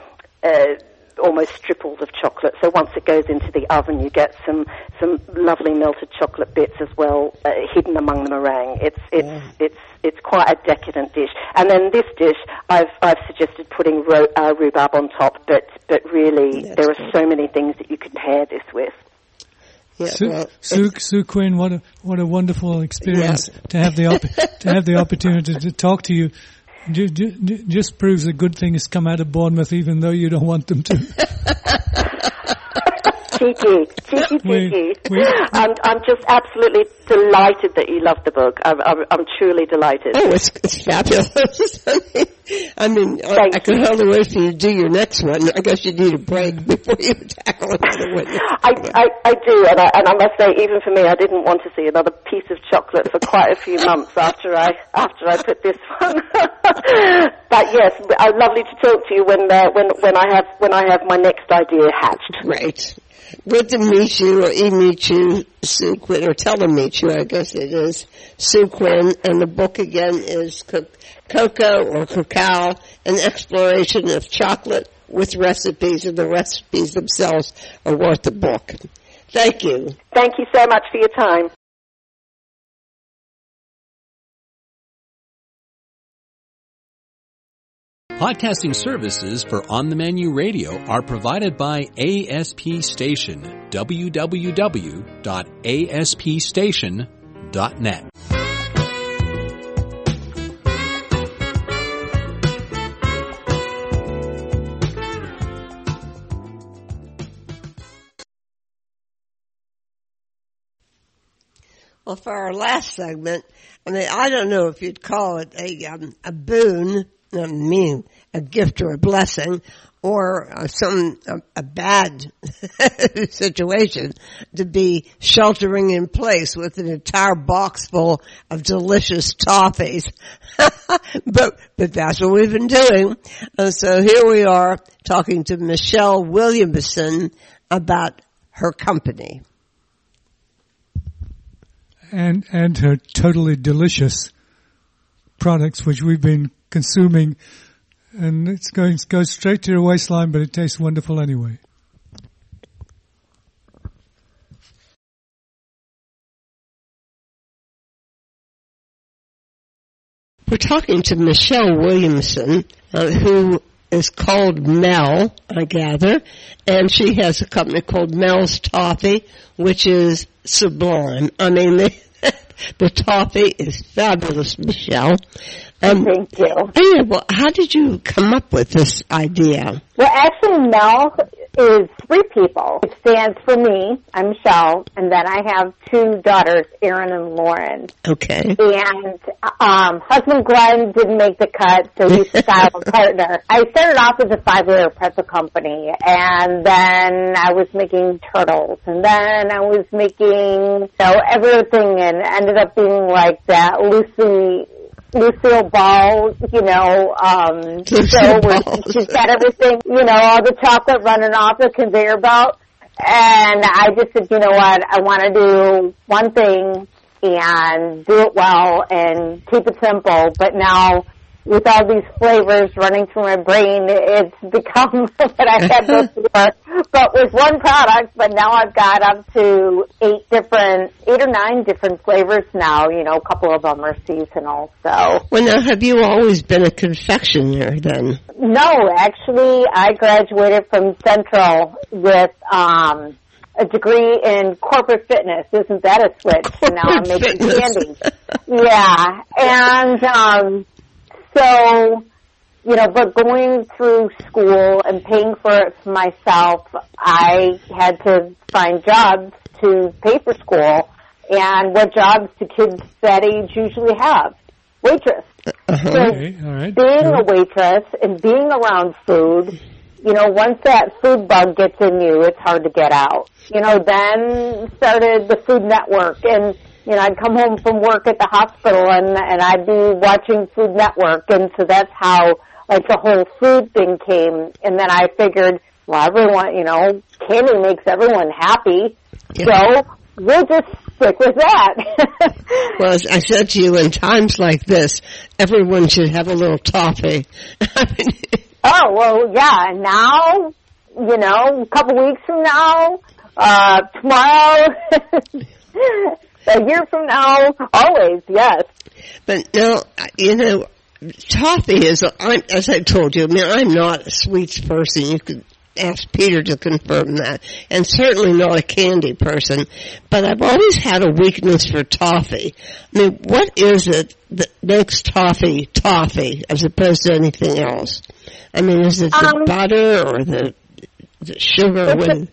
uh, almost stripples of chocolate. So once it goes into the oven you get some some lovely melted chocolate bits as well uh, hidden among the meringue. It's it's yeah. it's it's quite a decadent dish. And then this dish I've I've suggested putting ro- uh, rhubarb on top but but really That's there are good. so many things that you could pair this with yeah, Sue, well, Sue, Sue, Quinn, what a what a wonderful experience yeah. to have the op- to have the opportunity to talk to you. Just proves a good thing has come out of Bournemouth, even though you don't want them to. cheeky, cheeky, cheeky. I'm, I'm just absolutely delighted that you love the book. I'm, I'm, I'm truly delighted. Oh, it's, it's fabulous. I mean, I, I can hardly wait for you to do your next one. I guess you need a break before you tackle another one. I, I, I do, and I, and I must say, even for me, I didn't want to see another piece of chocolate for quite a few months after I after I put this one. but yes, uh, lovely to talk to you when uh, when when I have when I have my next idea hatched. Great. Good to meet you, or e-meet you, Sue Quinn, or you, I guess it is, Sue Quinn, and the book again is Cocoa or Cacao, an exploration of chocolate with recipes, and the recipes themselves are worth the book. Thank you. Thank you so much for your time. Podcasting services for On the Menu Radio are provided by ASP Station, www.aspstation.net. Well, for our last segment, I mean, I don't know if you'd call it a um, a boon, mean, a gift or a blessing, or uh, some a, a bad situation to be sheltering in place with an entire box full of delicious toffees. but but that's what we've been doing. And so here we are talking to Michelle Williamson about her company. and and her totally delicious products, which we've been consuming, and it's going goes straight to your waistline, but it tastes wonderful anyway. We're talking to Michelle Williamson, uh, who is called Mel, I gather, and she has a company called Mel's Toffee, which is sublime. I mean, the, the toffee is fabulous, Michelle. Um, Thank you. yeah, well, how did you come up with this idea? Well, actually, Mel is three people. It stands for me. I'm Michelle, and then I have two daughters, Erin and Lauren. Okay. And um, husband Glenn didn't make the cut, so he's a silent partner. I started off as a five-layer pretzel company, and then I was making turtles, and then I was making you know everything, and ended up being like that Lucy Lucille Ball, you know, um, Lucille show where Ball. she's got everything, you know, all the chocolate running off the conveyor belt. And I just said, you know what, I want to do one thing and do it well and keep it simple. But now, with all these flavors running through my brain, it's become what I had before, but with one product. But now I've got up to eight different, eight or nine different flavors now. You know, a couple of them are seasonal. So Well, now, have you always been a confectioner then? no, actually, I graduated from Central with um, a degree in corporate fitness. Isn't that a switch? So now I'm Corporate making fitness. candy. yeah, and um, so you know, but going through school and paying for it for myself, I had to find jobs to pay for school. And what jobs do kids that age usually have? Waitress. Uh-huh. So Okay, all right. being Sure. a waitress and being around food, you know, once that food bug gets in you, it's hard to get out. You know, then started the Food Network and, you know, I'd come home from work at the hospital and, and I'd be watching Food Network and so that's how, like, the whole food thing came. And then I figured, well, everyone, you know, candy makes everyone happy. So we'll just stick with that. Well, as I said to you, in times like this, everyone should have a little toffee. Oh well, yeah. and Now, you know, a couple weeks from now, uh, tomorrow, a year from now, always, yes. but no, you know, toffee is, I'm, as I told you, I mean, I'm not a sweets person. You could ask Peter to confirm that. And certainly not a candy person. But I've always had a weakness for toffee. I mean, what is it that makes toffee toffee as opposed to anything else? I mean, is it the Um, butter or the, the sugar? It's a-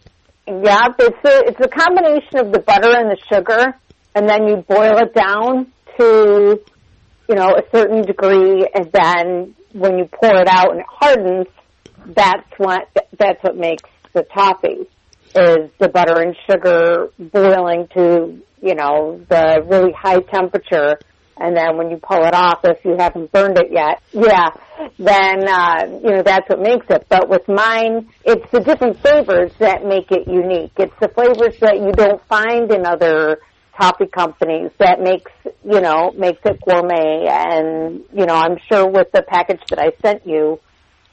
Yeah, it's a it's a combination of the butter and the sugar, and then you boil it down to, you know, a certain degree, and then when you pour it out and it hardens, that's what that's what makes the toffee is the butter and sugar boiling to you know the really high temperature. And then when you pull it off if you haven't burned it yet yeah then uh you know that's what makes it. But with mine it's the different flavors that make it unique. It's the flavors that you don't find in other toffee companies that makes you know makes it gourmet and you know i'm sure with the package that i sent you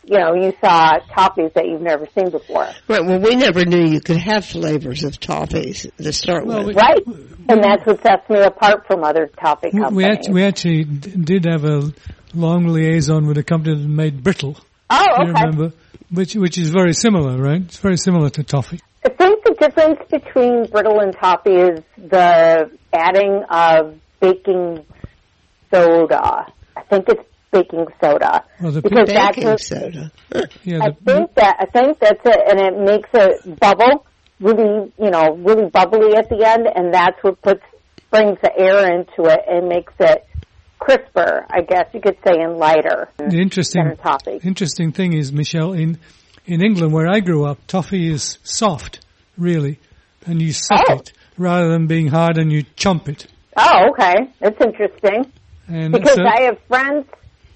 you know, you saw toffees that you've never seen before. right, well, we never knew you could have flavors of toffees to start Well, with. we- Right. And that's what sets me apart from other toffee We- companies. We actually, we actually did have a long liaison with a company that made brittle. Oh, You okay. remember? Which which is very similar, right? It's very similar to toffee. I think the difference between brittle and toffee is the adding of baking soda. I think it's baking soda Well, the because that's Baking soda. yeah, I the, think that I think that's it, and it makes it bubble really, you know, really bubbly at the end, and that's what puts brings the air into it and makes it crisper. I guess you could say, and lighter the interesting a interesting thing is, Michelle, in in England where I grew up, toffee is soft, really, and you suck Oh. it rather than being hard and you chomp it. Oh, okay, that's interesting. And Because I have friends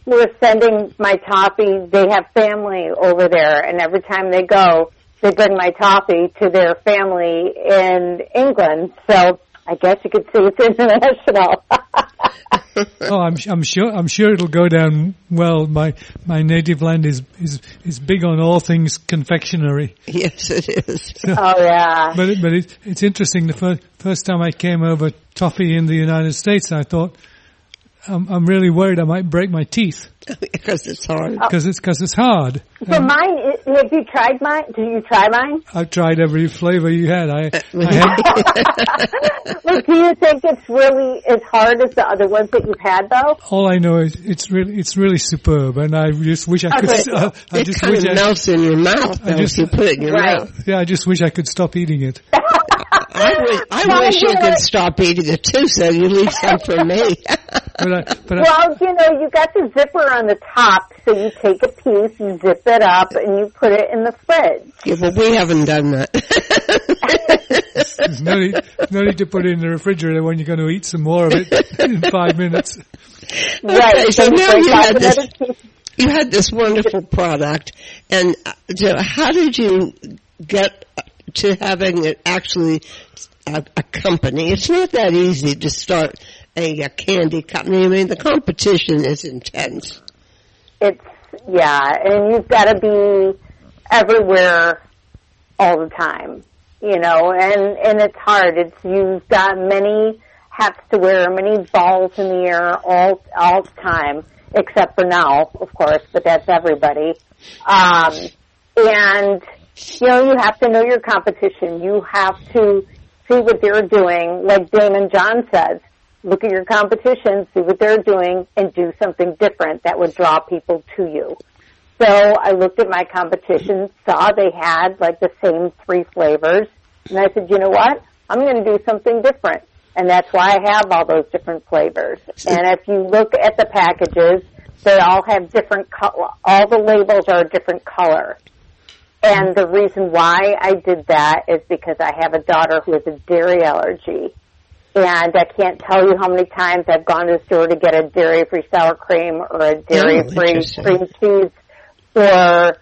who are sending my toffee. They have family over there, and every time they go, they bring my toffee to their family in England. So I guess you could say it's international. Oh, I'm I'm sure I'm sure it'll go down well. My my native land is is is big on all things confectionery. Yes, it is. oh yeah. But it, but it, it's interesting. The first first time I came over toffee in the United States, I thought I'm I'm really worried I might break my teeth because it's hard. because it's because it's hard. So mine, have you tried mine? Did you try mine? I've tried every flavor you had. I I had Like, do you think it's really as hard as the other ones that you've had, though? all I know is it's really it's really superb, and I just wish I could. Okay. Uh, I it just kind wish of I, melts in your mouth I just- you put it in your Right. mouth. yeah, I just wish I could stop eating it. I, wish, I Well, wish you you know could stop eating it too, so you leave some for me. But I, but I, Well, you know, you got the zipper on the top, so you take a piece, you zip it up, and you put it in the fridge. yeah, but we haven't done that. There's no need, no need to put it in the refrigerator when you're going to eat some more of it in five minutes. Right. so you now you had this- piece. you had this wonderful product, and uh, so how did you get to having it actually a, a company? It's not that easy to start a, a candy company. I mean, the competition is intense. It's yeah, and you've got to be everywhere all the time, you know, and and it's hard. It's you've got many hats to wear, many balls in the air all all the time, except for now, of course, but that's everybody. Um, and you know, you have to know your competition. You have to see what they're doing, like Daymond John says. Look at your competition, see what they're doing, and do something different that would draw people to you. So I looked at my competition, saw they had like the same three flavors, and I said, you know what? I'm going to do something different. And that's why I have all those different flavors. And if you look at the packages, they all have different color. All the labels are a different color. And the reason why I did that is because I have a daughter who has a dairy allergy. And I can't tell you how many times I've gone to the store to get a dairy-free sour cream or a oh, dairy-free interesting. cream cheese or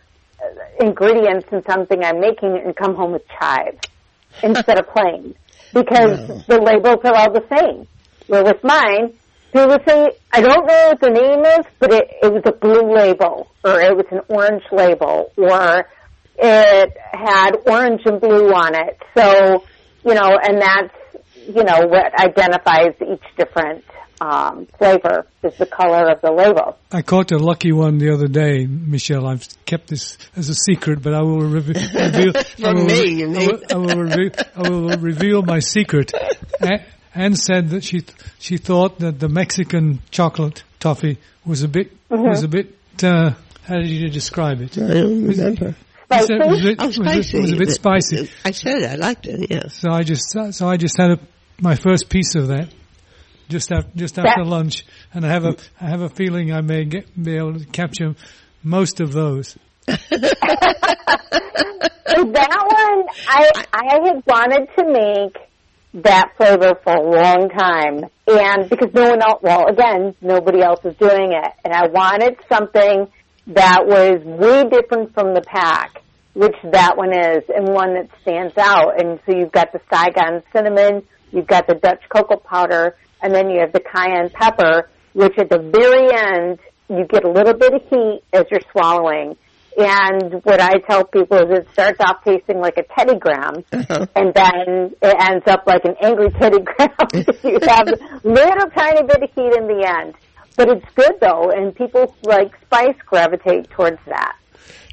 ingredients in something I'm making and come home with chives instead of plain. Because the labels are all the same. Where with mine, people say, I don't know what the name is, but it, it was a blue label, or it was an orange label, or it had orange and blue on it. So, you know, and that's, you know, what identifies each different um, flavor is the color of the label. I caught a lucky one the other day, Michelle. I've kept this as a secret, but I will reveal. reveal From me, you I mean. will, I will, reveal, I will reveal my secret. Anne said that she she thought that the Mexican chocolate toffee was a bit was a bit. Uh, how did you describe it? I don't remember. You Spicy? it was a bit, Oh, was a- spicy. was a bit spicy. I said I liked it, yes. So I just so I just had a, my first piece of that just after just after That- lunch, and I have a I have a feeling I may get be able to capture most of those. That one, I I had wanted to make that flavor for a long time, and because no one else, well, again, nobody else is doing it, and I wanted something that was way different from the pack, which that one is, and one that stands out. And so you've got the Saigon cinnamon, you've got the Dutch cocoa powder, and then you have the cayenne pepper, which at the very end you get a little bit of heat as you're swallowing. And what I tell people is it starts off tasting like a Teddy Graham, Uh-huh. and then it ends up like an angry Teddy Graham. you have a little tiny bit of heat in the end. But it's good though, and people like spice gravitate towards that.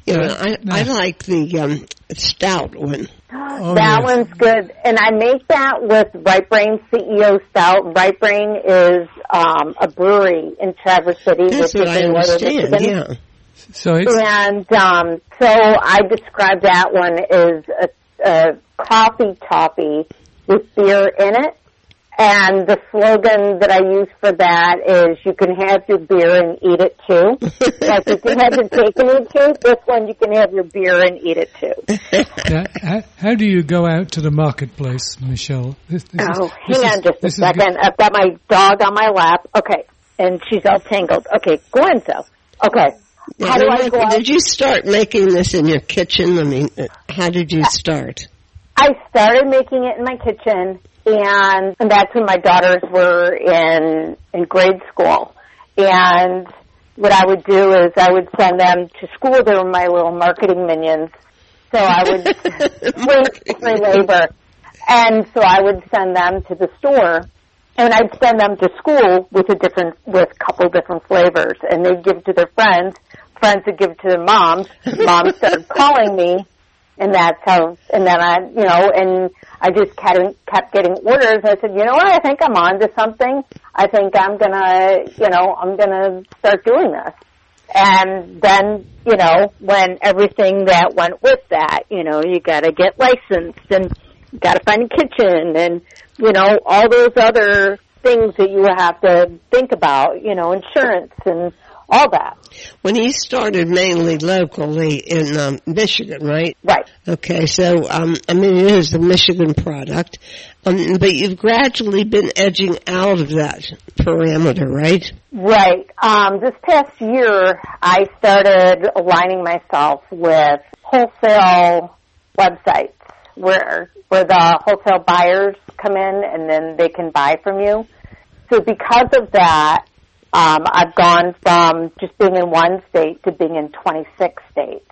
Yeah, know, I I like the um, stout one. Oh, that yes. one's good, and I make that with Right Brain CEO Stout. Right Brain is um, a brewery in Traverse City, That's which what is I in understand. Michigan. Yeah. So it's And um, so I describe that one as a, a coffee toffee with beer in it. And the slogan that I use for that is you can have your beer and eat it too. like you can have your cake and eat it too. This one you can have your beer and eat it too. now, how, how do you go out to the marketplace, Michelle? This, this is- Oh, this hang is- on just a is good. second. I've got my dog on my lap. Okay. And she's all tangled. Okay, go on, so. Okay. How do Now, I did- out? You start making this in your kitchen? I mean, uh, how did you start? I started making it in my kitchen, and, and that's when my daughters were in in grade school. And what I would do is I would send them to school. They were my little marketing minions, so I would wait for labor, and so I would send them to the store, and I'd send them to school with a different with a couple different flavors, and they'd give to their friends. Friends would give to their moms. Moms started calling me and that's how and then I you know and I just kept kept getting orders. I said, you know what? I think I'm on to something. I think I'm gonna you know I'm gonna start doing this. And then you know when everything that went with that, you know you got to get licensed and got to find a kitchen and you know all those other things that you have to think about. You know insurance and all that. When you started mainly locally in um, Michigan, right? Right. Okay, so um, I mean it is a Michigan product, um, but you've gradually been edging out of that parameter, right? Right. Um, this past year, I started aligning myself with wholesale websites where where the wholesale buyers come in and then they can buy from you. So because of that, um, I've gone from just being in one state to being in 26 states.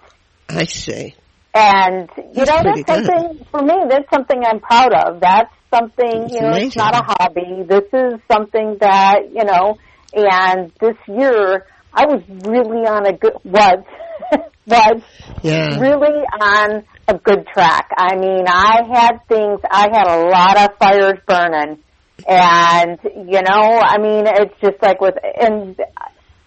I see. And you That's know, that's something for me. That's something I'm proud of. That's something That's you know. It's not a hobby. This is something that you know. And this year, I was really on a good was was Yeah. really on a good track. I mean, I had things. I had a lot of fires burning, and you know, I mean, it's just like with and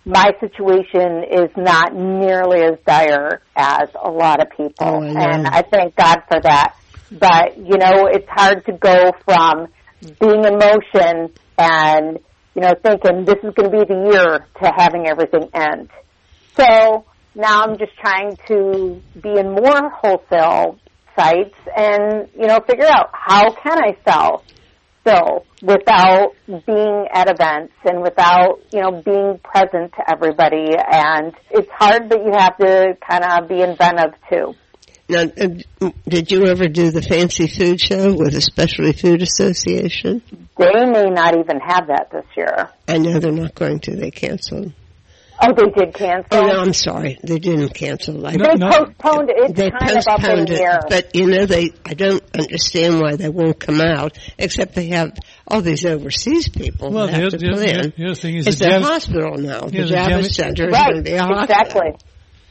my situation is not nearly as dire as a lot of people, Oh, I and I thank God for that. But you know, it's hard to go from being in motion and you know thinking this is going to be the year to having everything end. So now I'm just trying to be in more wholesale sites and you know figure out how can I sell still without being at events and without you know being present to everybody and it's hard but you have to kind of be inventive too Now, uh, did you ever do the fancy food show with the Specialty Food Association? they may not even have that this year I know they're not going to. They canceled. Oh they did cancel Oh no, I'm sorry. They didn't cancel. I, No, they no. postponed it they kind of up in postponed the it, air but you know they. I don't understand why they won't come out. Except they have all these overseas people Well, that have to the, come in. the, the other thing is It's a Jam- hospital now. The the Javits Center is right going to be a hospital. exactly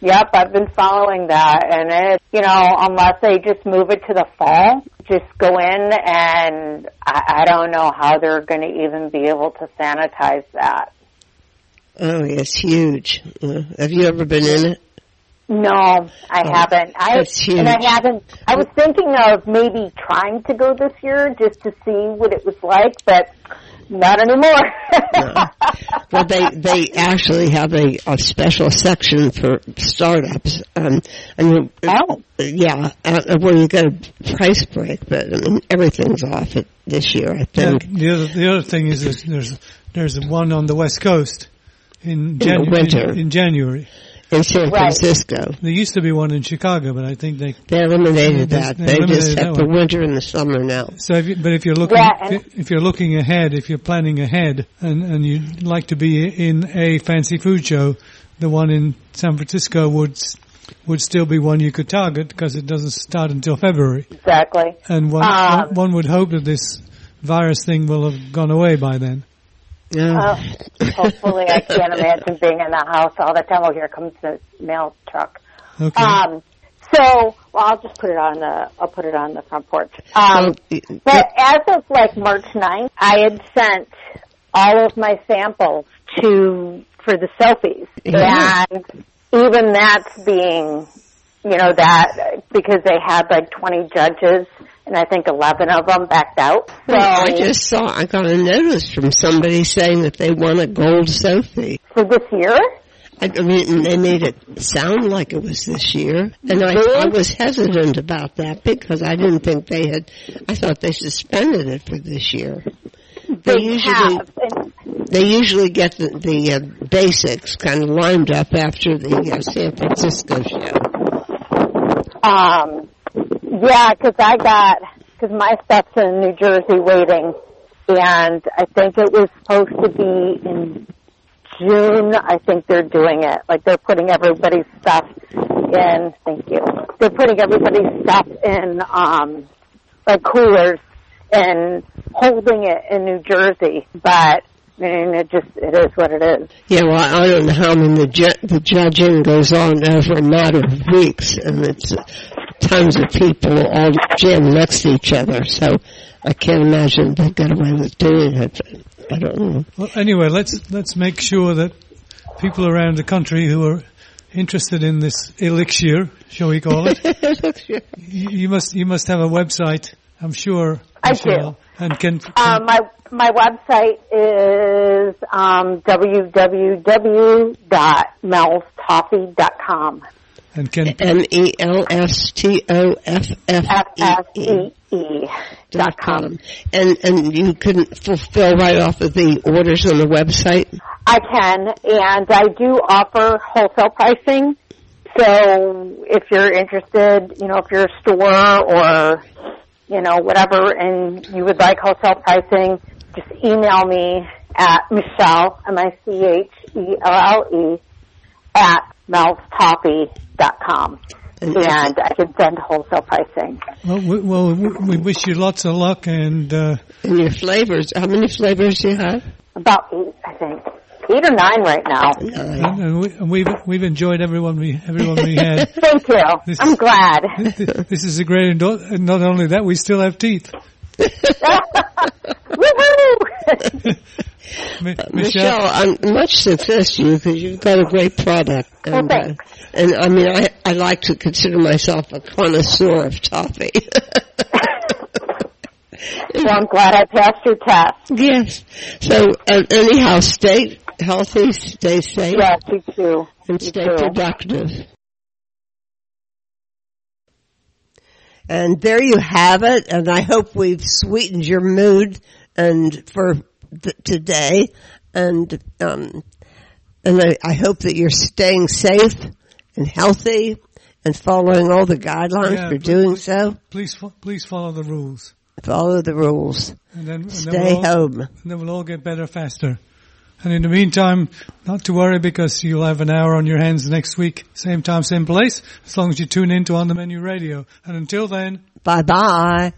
yep i've been following that and it you know unless they just move it to the fall just go in and i, I don't know how they're going to even be able to sanitize that Oh, it's huge. Uh, have you ever been in it? No, I Oh, haven't. I that's huge. and I haven't. I was thinking of maybe trying to go this year just to see what it was like, but not anymore. No. Well, they they actually have a, a special section for startups. Um, I mean, Oh. yeah, uh, where you get a price break, but I mean everything's off it this year. I Yeah, think. the other the other thing is there's there's, there's one on the west coast in, the Janu- winter. in, in January. in San Right. Francisco. There used to be one in Chicago, but I think they. They eliminated They- that. they They, just eliminated have the one. winter and the summer now. So, if you, but if you're looking, Yeah, if you're looking ahead, if you're planning ahead, and and you'd like to be in a fancy food show, the one in San Francisco would would still be one you could target because it doesn't start until February, exactly. and one Um, one- one would hope that this virus thing will have gone away by then. Yeah. Uh, hopefully, I can't imagine being in the house all the time. Oh, here comes the mail truck. Okay. Um, so, well, I'll just put it on the, I'll put it on the front porch. Um, but as of like March 9th, I had sent all of my samples to, for the sofis. Yeah. And even that's being, you know, that, because they had like 20 judges and I think 11 of them backed out. So, Well, I just saw, I got a notice from somebody saying that they won a gold sofi. for this year, I I mean, they made it sound like it was this year, and I, I was hesitant about that because I didn't think they had. I thought they suspended it for this year. They they usually have. They usually get the, the uh, basics kind of lined up after the uh, San Francisco show. Um, yeah, 'cause I got because my stuff's in New Jersey waiting, and I think it was supposed to be in June. I think they're doing it. Like they're putting everybody's stuff in. Thank you. They're putting everybody's stuff in um, like coolers and holding it in New Jersey, but. I mean, it just, it is what it is. Yeah, well, I don't know how. Mean, the ju- the judging goes on over a matter of weeks, and it's tons of people all jammed next to each other. So I can't imagine they got away with doing it. I don't know. Well, anyway, let's let's make sure that people around the country who are interested in this elixir, shall we call it, you, you must you must have a website. I'm sure. I do. And can, can Um, my my website is um, www.melstoffee.com. and can M E L S T O F F F S E E dot com. And and you can fulfill right off of the orders on the website. I can, and I do offer wholesale pricing. So if you're interested, you know, if you're a store or you know whatever, and you would like wholesale pricing, just email me at Michelle M I C H E L L E at melstoffee.com. And- and I can send wholesale pricing. well, we, well, we we wish you lots of luck and. Uh, And your flavors. How many flavors do you have? About eight, I think. Eight or nine right now. And, and we, and we've we've enjoyed everyone we everyone we had. Thank you. This- I'm glad. this is a great, endo- and not only that, we still have teeth. Mi- Michelle, I'm much success to you because you've got a great product. And, Well, thanks. Uh, and I mean, I, I like to consider myself a connoisseur of toffee. well, I'm glad I passed your test. yes. So, uh, anyhow, stay healthy, stay safe, Yes, you too. and you stay too. productive. And there you have it. And I hope we've sweetened your mood and for th- today. And, um, and I, I hope that you're staying safe and healthy and following all the guidelines Yeah, for but- doing so. Please, please follow the rules, Follow the rules. and then and then Stay we'll all, home. and then we'll all get better faster. And in the meantime, not to worry because you'll have an hour on your hands next week, same time, same place, as long as you tune in to On the Menu Radio. And until then, Bye bye.